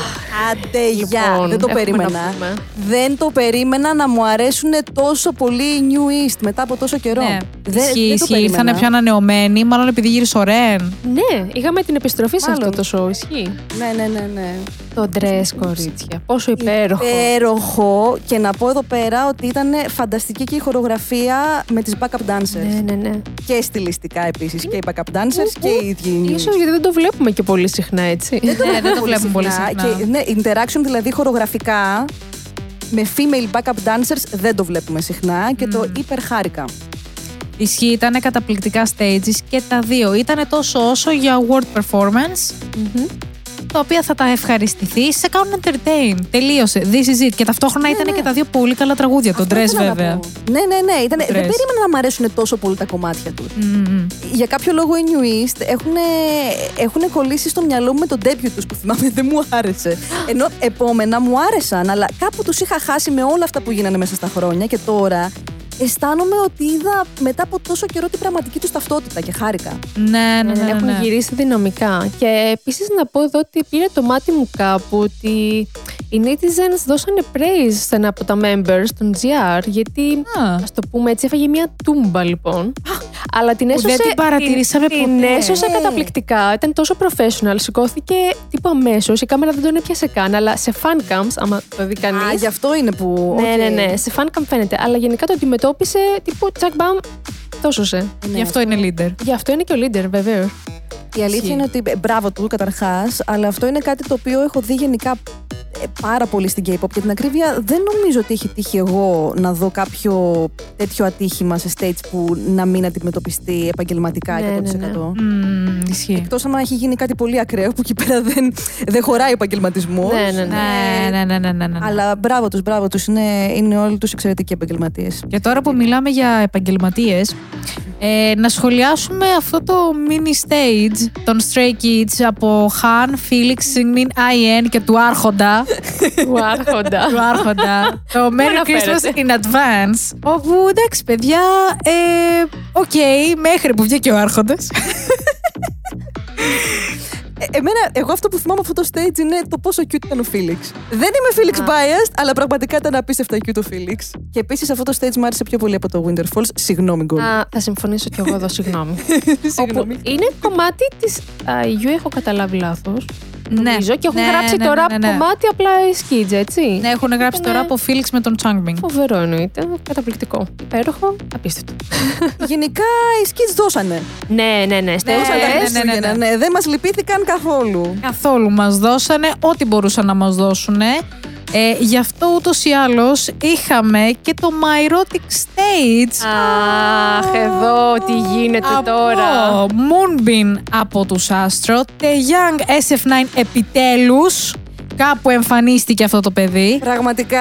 Άντε, γεια. Λοιπόν, δεν το έχουμε περίμενα. να πούμε. Δεν το περίμενα να μου αρέσουν τόσο πολύ οι New East μετά από τόσο καιρό. Ναι, Δεν, ισχύει, δεν το ισχύει. Ήρθανε περίμενα. πιο ανανεωμένοι, μάλλον επειδή γύρισε ο Ρεν. Ναι, είχαμε την επιστροφή σε Μάλλον. αυτό το show. Ισχύει. Ναι, ναι, ναι, ναι. Το dress, κορίτσια. Πόσο υπέροχο. Υπέροχο. Και να πω εδώ πέρα ότι ήταν φανταστική και η χορογραφία με τις backup dancers. Ναι, ναι, ναι. Και στιλιστικά επίσης. Και οι backup dancers και οι ίδιοι οι New Ίσως East. γιατί δεν το βλέπουμε και πολύ συχνά, έτσι. Ναι, δεν το βλέπουμε πολύ συχνά. Και, ναι, interaction δηλαδή χορογραφικά με female backup dancers δεν το βλέπουμε συχνά και το υπερχάρηκα. Ισχύει, ήταν καταπληκτικά stages και τα δύο. Ήταν τόσο όσο για award performance, τα οποία θα τα ευχαριστηθεί, σε κάνουν entertain. Τελείωσε. This is it. Και ταυτόχρονα ήταν ναι. και τα δύο πολύ καλά τραγούδια. Το Αυτό dress ήθελα να βέβαια. πω. Ναι, ναι, ναι. Ήταν, δεν Dress. περίμενα να μου αρέσουν τόσο πολύ τα κομμάτια τους. Μμμ. Για κάποιο λόγο οι New East έχουν, έχουν κολλήσει στο μυαλό μου με τον debut τους που θυμάμαι δεν μου άρεσε. Ενώ επόμενα μου άρεσαν, αλλά κάπου τους είχα χάσει με όλα αυτά που γίνανε μέσα στα χρόνια και τώρα αισθάνομαι ότι είδα μετά από τόσο καιρό την πραγματική τους ταυτότητα και χάρηκα. Ναι, ναι, ναι. Ναι, ναι, έχουν ναι. γυρίσει δυναμικά. Και επίσης να πω εδώ ότι πήρε το μάτι μου κάπου ότι οι netizens δώσανε praise σε ένα από τα members των GR γιατί, Α. ας το πούμε έτσι, έφαγε μια τούμπα λοιπόν. Αλλά την Που έσωσε. δεν την παρατηρήσαμε την, ποτέ. Την έσωσε Ναι. καταπληκτικά. Ήταν τόσο professional. Σηκώθηκε τύπου αμέσως. Η κάμερα δεν τον έπιασε καν. Αλλά σε fan cams, άμα το δει κανεί. Α, γι' αυτό είναι που. Ναι, οκ. ναι, ναι. Σε fan cam φαίνεται. Αλλά γενικά το αντιμετώπισε τύπου τσακ μπαμ. το σώσε. Ναι, Γι' αυτό είναι leader. Γι' αυτό είναι και ο leader, βεβαίως. Η αλήθεια Ισχύει. είναι ότι ε, μπράβο του καταρχάς, αλλά αυτό είναι κάτι το οποίο έχω δει γενικά ε, πάρα πολύ στην K-pop. Για την ακρίβεια, δεν νομίζω ότι έχει τύχει εγώ να δω κάποιο τέτοιο ατύχημα σε stage που να μην αντιμετωπιστεί επαγγελματικά Ναι, 100%. ναι, ναι. Μμμ, ισχύει. Εκτός αν έχει γίνει κάτι πολύ ακραίο που εκεί πέρα δεν, δεν χωράει επαγγελματισμός. Ναι, ναι, ναι. Ναι, ναι, ναι, ναι, ναι, ναι. Αλλά μπράβο τους, μπράβο τους. Είναι, είναι όλοι τους εξαιρετικοί επαγγελματίες. Και τώρα που μιλάμε για επαγγελματίες, ε, να σχολιάσουμε αυτό το mini stage των Stray Kids από Han, Felix, Singmin, IN και του Άρχοντα. Του άρχοντα. του Άρχοντα. το Merry αναφέρεται. Christmas in advance. Όπου εντάξει, παιδιά, ε, οκ, μέχρι που βγήκε ο Άρχοντας. Ε, εμένα, εγώ αυτό που θυμάμαι από αυτό το stage είναι το πόσο cute ήταν ο Φίλιξ. Δεν είμαι Felix biased, αλλά πραγματικά ήταν απίστευτα cute ο Φίλιξ. Και επίσης αυτό το stage μου άρεσε πιο πολύ από το Winter Falls. Συγγνώμη, Γκολ. Α, θα συμφωνήσω κι εγώ εδώ, συγγνώμη. Όπου είναι κομμάτι της Αγίου, έχω καταλάβει λάθος. Νομίζω και έχουν Ναι, γράψει ναι, το ναι, rap ναι, ναι. κομμάτι απλά οι Skids, έτσι. Ναι, έχουν γράψει Ήτανε τώρα από Felix με τον Changbin. Φοβερό εννοείται. Καταπληκτικό. Υπέροχο. Απίστευτο. Γενικά οι skits δώσανε. ναι, ναι, ναι. Στέλνω Δώσανε τα ναι, ναι, Χριστούγεννα, ναι. ναι, δεν μας λυπήθηκαν καθόλου. Καθόλου μας δώσανε ό,τι μπορούσαν να μας δώσουν. Ε, γι' αυτό ούτως ή άλλως είχαμε και το My Erotic Stage Αχ, εδώ τι γίνεται από τώρα. Moonbeam από τους Astro, The Young SF9 επιτέλους, κάπου εμφανίστηκε αυτό το παιδί, Πραγματικά.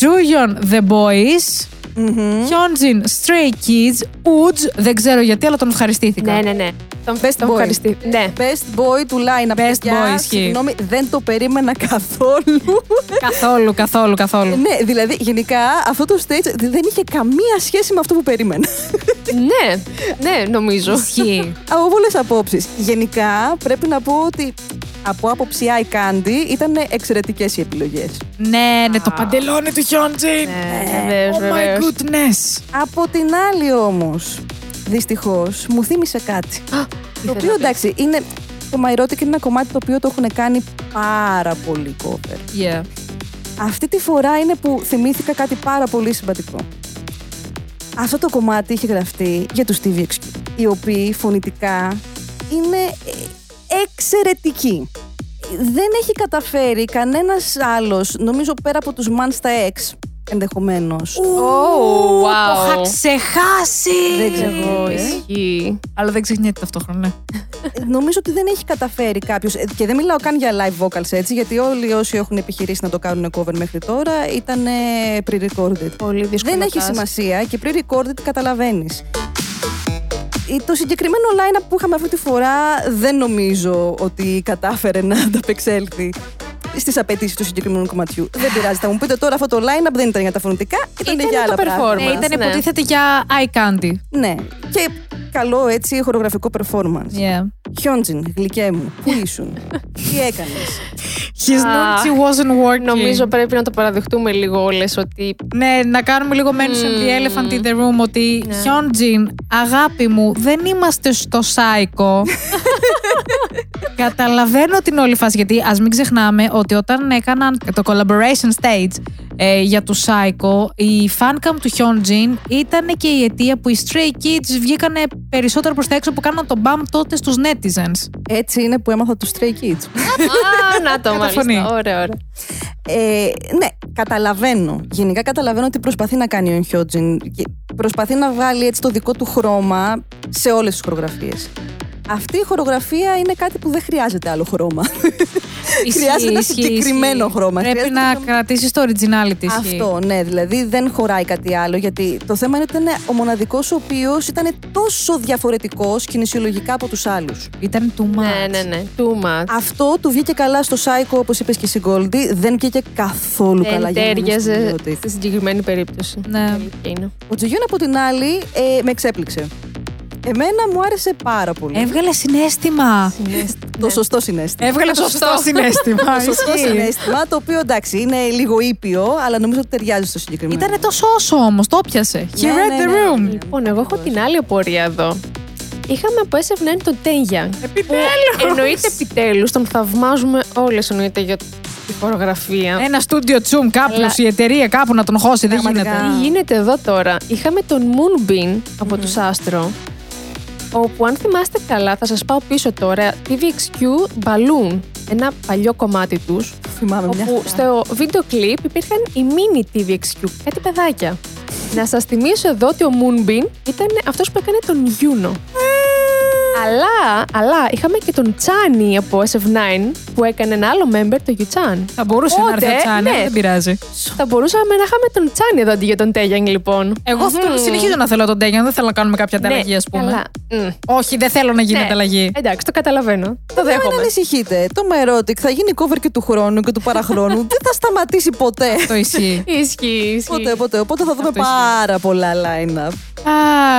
Juyeon The Boys, μμμ. Hyunjin Stray Kids, Uj, δεν ξέρω γιατί αλλά τον ευχαριστήθηκα. Ναι, ναι, ναι. Τον Best τον boy. ευχαριστεί. Ναι. Best boy του line-up. Best παιδιά, boy, ισχύει. Συγγνώμη, δεν το περίμενα καθόλου. Καθόλου, καθόλου, καθόλου. ναι, δηλαδή γενικά αυτό το stage δεν είχε καμία σχέση με αυτό που περίμενα. Ναι, ναι, νομίζω. Ισχύει. Από πολλέ απόψεις. Γενικά πρέπει να πω ότι από άποψη eye candy ήταν εξαιρετικές οι επιλογές. ναι, ναι, το παντελόνι του Hyunjin. Ναι, βεβαίως, Oh my βεβαίως. goodness. Από την άλλη όμως, δυστυχώς, μου θύμισε κάτι. το οποίο εντάξει, είναι. Το My Erotic είναι ένα κομμάτι το οποίο το έχουν κάνει πάρα πολύ cover. Yeah. Αυτή τη φορά είναι που θυμήθηκα κάτι πάρα πολύ σημαντικό. Αυτό το κομμάτι είχε γραφτεί για τους TVXQ, οι οποίοι φωνητικά είναι ε, εξαιρετικοί. Δεν έχει καταφέρει κανένας άλλος, νομίζω πέρα από τους Monster X, ενδεχομένως. Oh, Το είχα wow. Δεν ξεχάσει. ξέρω. Εγώ, Ε. ισχύει. Αλλά δεν ξεχνιέται ταυτόχρονα. Ε, νομίζω ότι δεν έχει καταφέρει κάποιος. Και δεν μιλάω καν για live vocals έτσι, γιατί όλοι όσοι έχουν επιχειρήσει να το κάνουν cover μέχρι τώρα ήταν ε, pre-recorded. Πολύ δύσκολο. Δεν έχει task. σημασία και pre-recorded καταλαβαίνεις. Το συγκεκριμένο line-up που είχαμε αυτή τη φορά δεν νομίζω ότι κατάφερε να ανταπεξέλθει στις απαιτήσεις του συγκεκριμένου κομματιού. δεν πειράζει. Θα μου πείτε τώρα αυτό το line-up δεν ήταν για τα φωνητικά, ήταν, Ήταν για το άλλα πράγματα. performance. Ναι, ήταν ναι. υποτίθεται για eye candy. Ναι. Και καλό έτσι χορογραφικό performance. Yeah. Χιόντζιν, γλυκέ μου, πού ήσουν, τι έκανες; His Α, naughty wasn't working. Νομίζω πρέπει να το παραδεχτούμε λίγο όλες ότι. Ναι, να κάνουμε λίγο mention the elephant in the room ότι Ναι. Hyunjin, αγάπη μου, δεν είμαστε στο Psycho. Καταλαβαίνω την όλη φάση, γιατί ας μην ξεχνάμε ότι όταν έκαναν το collaboration stage ε, για του Psycho, η fancam του Hyunjin ήταν και η αιτία που οι Stray Kids βγήκανε περισσότερο προς τα έξω που κάναν τον μπαμ τότε στους netizens. Έτσι είναι που έμαθα τους Stray Kids. Α, να το Καταφωνεί. μάλιστα. Ωραία, ωραία. Ε, ναι, καταλαβαίνω. Γενικά καταλαβαίνω ότι προσπαθεί να κάνει ο Χιότζιν. και Προσπαθεί να βάλει έτσι το δικό του χρώμα σε όλες τις χορογραφίες. Αυτή η χορογραφία είναι κάτι που δεν χρειάζεται άλλο χρώμα. Χρειάζεται ένα ισχύει, συγκεκριμένο ισχύει. χρώμα. Πρέπει Χρειάζεται να ένα- κρατήσεις το originality. ισχύει. Αυτό, ναι, δηλαδή δεν χωράει κάτι άλλο. Γιατί το θέμα είναι ότι ήταν ο μοναδικός ο οποίος ήταν τόσο διαφορετικός κινησιολογικά από τους άλλους. Ήταν too much. Ναι, ναι, ναι. Too much. Αυτό του βγήκε καλά στο Psycho, όπως είπες και εσύ, Goldie. Δεν βγήκε καθόλου καλά Δεν για μένα στο τέριαζε Erotic. στη συγκεκριμένη περίπτωση. Ναι. Αλήθεια είναι. Ο Τζογιόν από την άλλη ε, με εξέπληξε. Εμένα μου άρεσε πάρα πολύ. Έβγαλε συνέστημα. Το σωστό συνέστημα. Έβγαλε το σωστό Σωστό. συνέστημα. Το σωστό Ισχύει. συνέστημα, το οποίο εντάξει είναι λίγο ήπιο, αλλά νομίζω ότι ταιριάζει στο συγκεκριμένο. Ήτανε τόσο όσο όμως, το πιασε. He Ναι, read ναι, the ναι. room. Λοιπόν, εγώ έχω την άλλη απορία εδώ. Είχαμε από SF9 τον Τέγια. Επιτέλους. Εννοείται επιτέλους, τον θαυμάζουμε όλες εννοείται για Η χορογραφία. Ένα στούντιο τσουμ, κάποιο, Αλλά- η εταιρεία κάπου να τον χώσει. Δεν Πραγματικά. γίνεται. Τι γίνεται εδώ τώρα; Είχαμε τον Moonbeam από τους Astro, όπου αν θυμάστε καλά, θα σας πάω πίσω τώρα, TVXQ Balloon, ένα παλιό κομμάτι τους, Θυμάμαι μια. όπου στο βίντεο κλιπ υπήρχαν οι mini TVXQ, κάτι παιδάκια. Να σας θυμίσω εδώ ότι ο Moonbeam ήταν αυτός που έκανε τον Juno. Αλλά, αλλά είχαμε και τον Chani από SF9 που έκανε ένα άλλο member, το Yuchan. Θα μπορούσε να έρθει Οπότε, ο Τσάνι, ναι. αλλά δεν πειράζει. Θα μπορούσαμε να είχαμε τον Chani εδώ αντί για τον Τέγιανγκ λοιπόν. Εγώ θα τον Μμμ. συνεχίζω να θέλω τον Τέγιαν, δεν θέλω να κάνουμε κάποια Ναι, ανταλλαγή, ας πούμε. καλά. Μμ. Όχι, δεν θέλω να γίνει Ναι. ανταλλαγή. Εντάξει, το καταλαβαίνω. Το Δεν δέχομαι. ανησυχείτε. Το Merotic θα γίνει cover και του χρόνου και του παραχρόνου. Δεν θα σταματήσει ποτέ. Το ισχύει. Ισχύει, ισχύει. Ποτέ, ποτέ. Οπότε θα δούμε Αυτό ισχύει. πάρα πολλά line-up.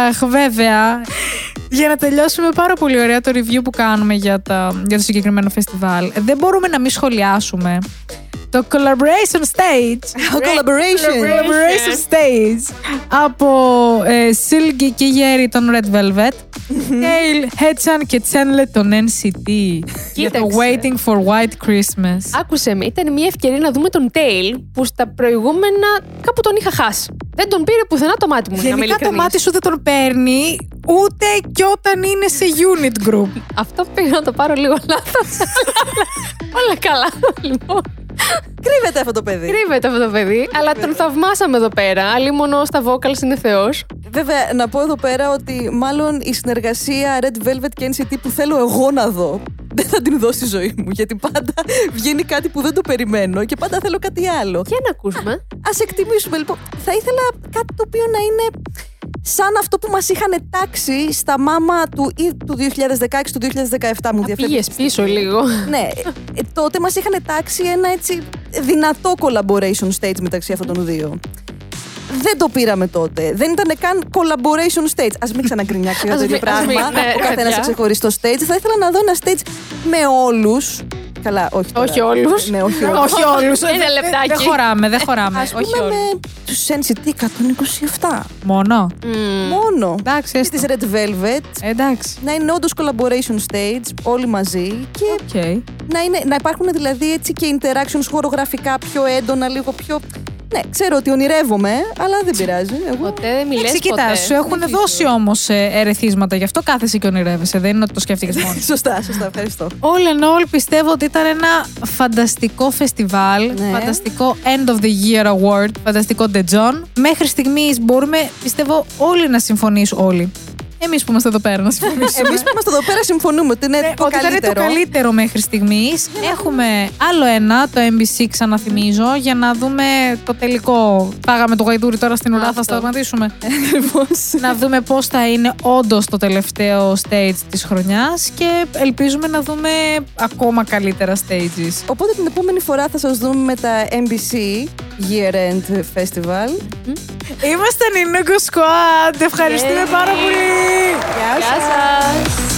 Αχ, βέβαια. Για να τελειώσουμε πάρα πολύ ωραία το review που κάνουμε για, τα, για το συγκεκριμένο φεστιβάλ, δεν μπορούμε να μην σχολιάσουμε το collaboration stage. Collaboration. Collaboration stage από ε, Silky και Γέρι των Red Velvet, Gail, Hedson και Chandler των NCT για το Κοίταξε. Waiting for White Christmas. Άκουσε με, ήταν μια ευκαιρία να δούμε τον Tail που στα προηγούμενα κάπου τον είχα χάσει. Δεν τον πήρε πουθενά το μάτι μου. να είμαι Γενικά το ειλικρινής. μάτι σου δεν τον παίρνει ούτε και όταν είναι σε unit group. Αυτό πήγα να το πάρω λίγο λάθος. Όλα καλά. Λοιπόν, Κρύβεται αυτό το παιδί. κρύβεται αυτό το παιδί, αλλά τον θαυμάσαμε εδώ πέρα. Αλλή μόνο στα vocals είναι Θεός. Βέβαια, να πω εδώ πέρα ότι μάλλον η συνεργασία Red Velvet και NCT που θέλω εγώ να δω δεν θα την δω στη ζωή μου. Γιατί πάντα βγαίνει κάτι που δεν το περιμένω και πάντα θέλω κάτι άλλο. Για να ακούσουμε. Α εκτιμήσουμε λοιπόν. Θα ήθελα κάτι το οποίο να είναι σαν αυτό που μας είχαν τάξει στα μάμα του, ή του 2016 του 2017 μου Πήγες διαφεύγει. πίσω λίγο. Ναι, ε, τότε μας είχαν τάξει ένα έτσι δυνατό collaboration stage μεταξύ αυτών των δύο. Δεν το πήραμε τότε. Δεν ήταν καν collaboration stage. Α μην ξαναγκρινιάξει για Ας το ίδιο μην- ας πράγμα. μην, ναι, Ο καθένας παιδιά. σε ξεχωριστό stage. Θα ήθελα να δω ένα stage με όλους. Καλά, όχι τώρα. Όχι όλους. Ναι, όχι όλους. Όχι όλους. Ένα Δεν- λεπτάκι. Δεν χωράμε, δεν χωράμε. Α Όχι πούμε όλους. με τους NCT 127. Μόνο. Μμμ. Μόνο. Εντάξει, Και έστω. τη Red Velvet. Εντάξει. Να είναι όντως collaboration stage, όλοι μαζί. Και Οκ. να, είναι, να υπάρχουν δηλαδή έτσι και interactions χορογραφικά πιο έντονα, λίγο πιο. Ναι, ξέρω ότι ονειρεύομαι, αλλά δεν πειράζει. Εγώ. Ποτέ δεν μιλές Εντάξει, κοίτα, ποτέ. σου έχουν Συνεχίζω. δώσει όμως ερεθίσματα, γι' αυτό κάθεσαι και ονειρεύεσαι. Δεν είναι ότι το σκέφτηκες μόνος. σωστά, σωστά, ευχαριστώ. All in all, πιστεύω ότι ήταν ένα φανταστικό φεστιβάλ. Ναι. Φανταστικό End of the Year Award. Φανταστικό The John. Μέχρι στιγμής μπορούμε, πιστεύω, όλοι να συμφωνήσουν. Όλοι. Εμείς που είμαστε εδώ πέρα να συμφωνήσουμε. Εμείς που είμαστε εδώ πέρα συμφωνούμε ότι είναι Ε, το ότι ήταν καλύτερο. το καλύτερο μέχρι στιγμής. Έχουμε άλλο ένα, το MBC, ξαναθυμίζω, για να δούμε το τελικό. Πάγαμε το γαϊδούρι τώρα στην ουρά, θα Αυτό. σταματήσουμε. Ακριβώς. να δούμε πώς θα είναι όντως το τελευταίο stage της χρονιάς και ελπίζουμε να δούμε ακόμα καλύτερα stages. Οπότε την επόμενη φορά θα σας δούμε με τα NBC Year End Festival. Είμαστε Νινούκο Squad. Ευχαριστούμε Yeah. πάρα πολύ. Γεια σας. Γεια σας.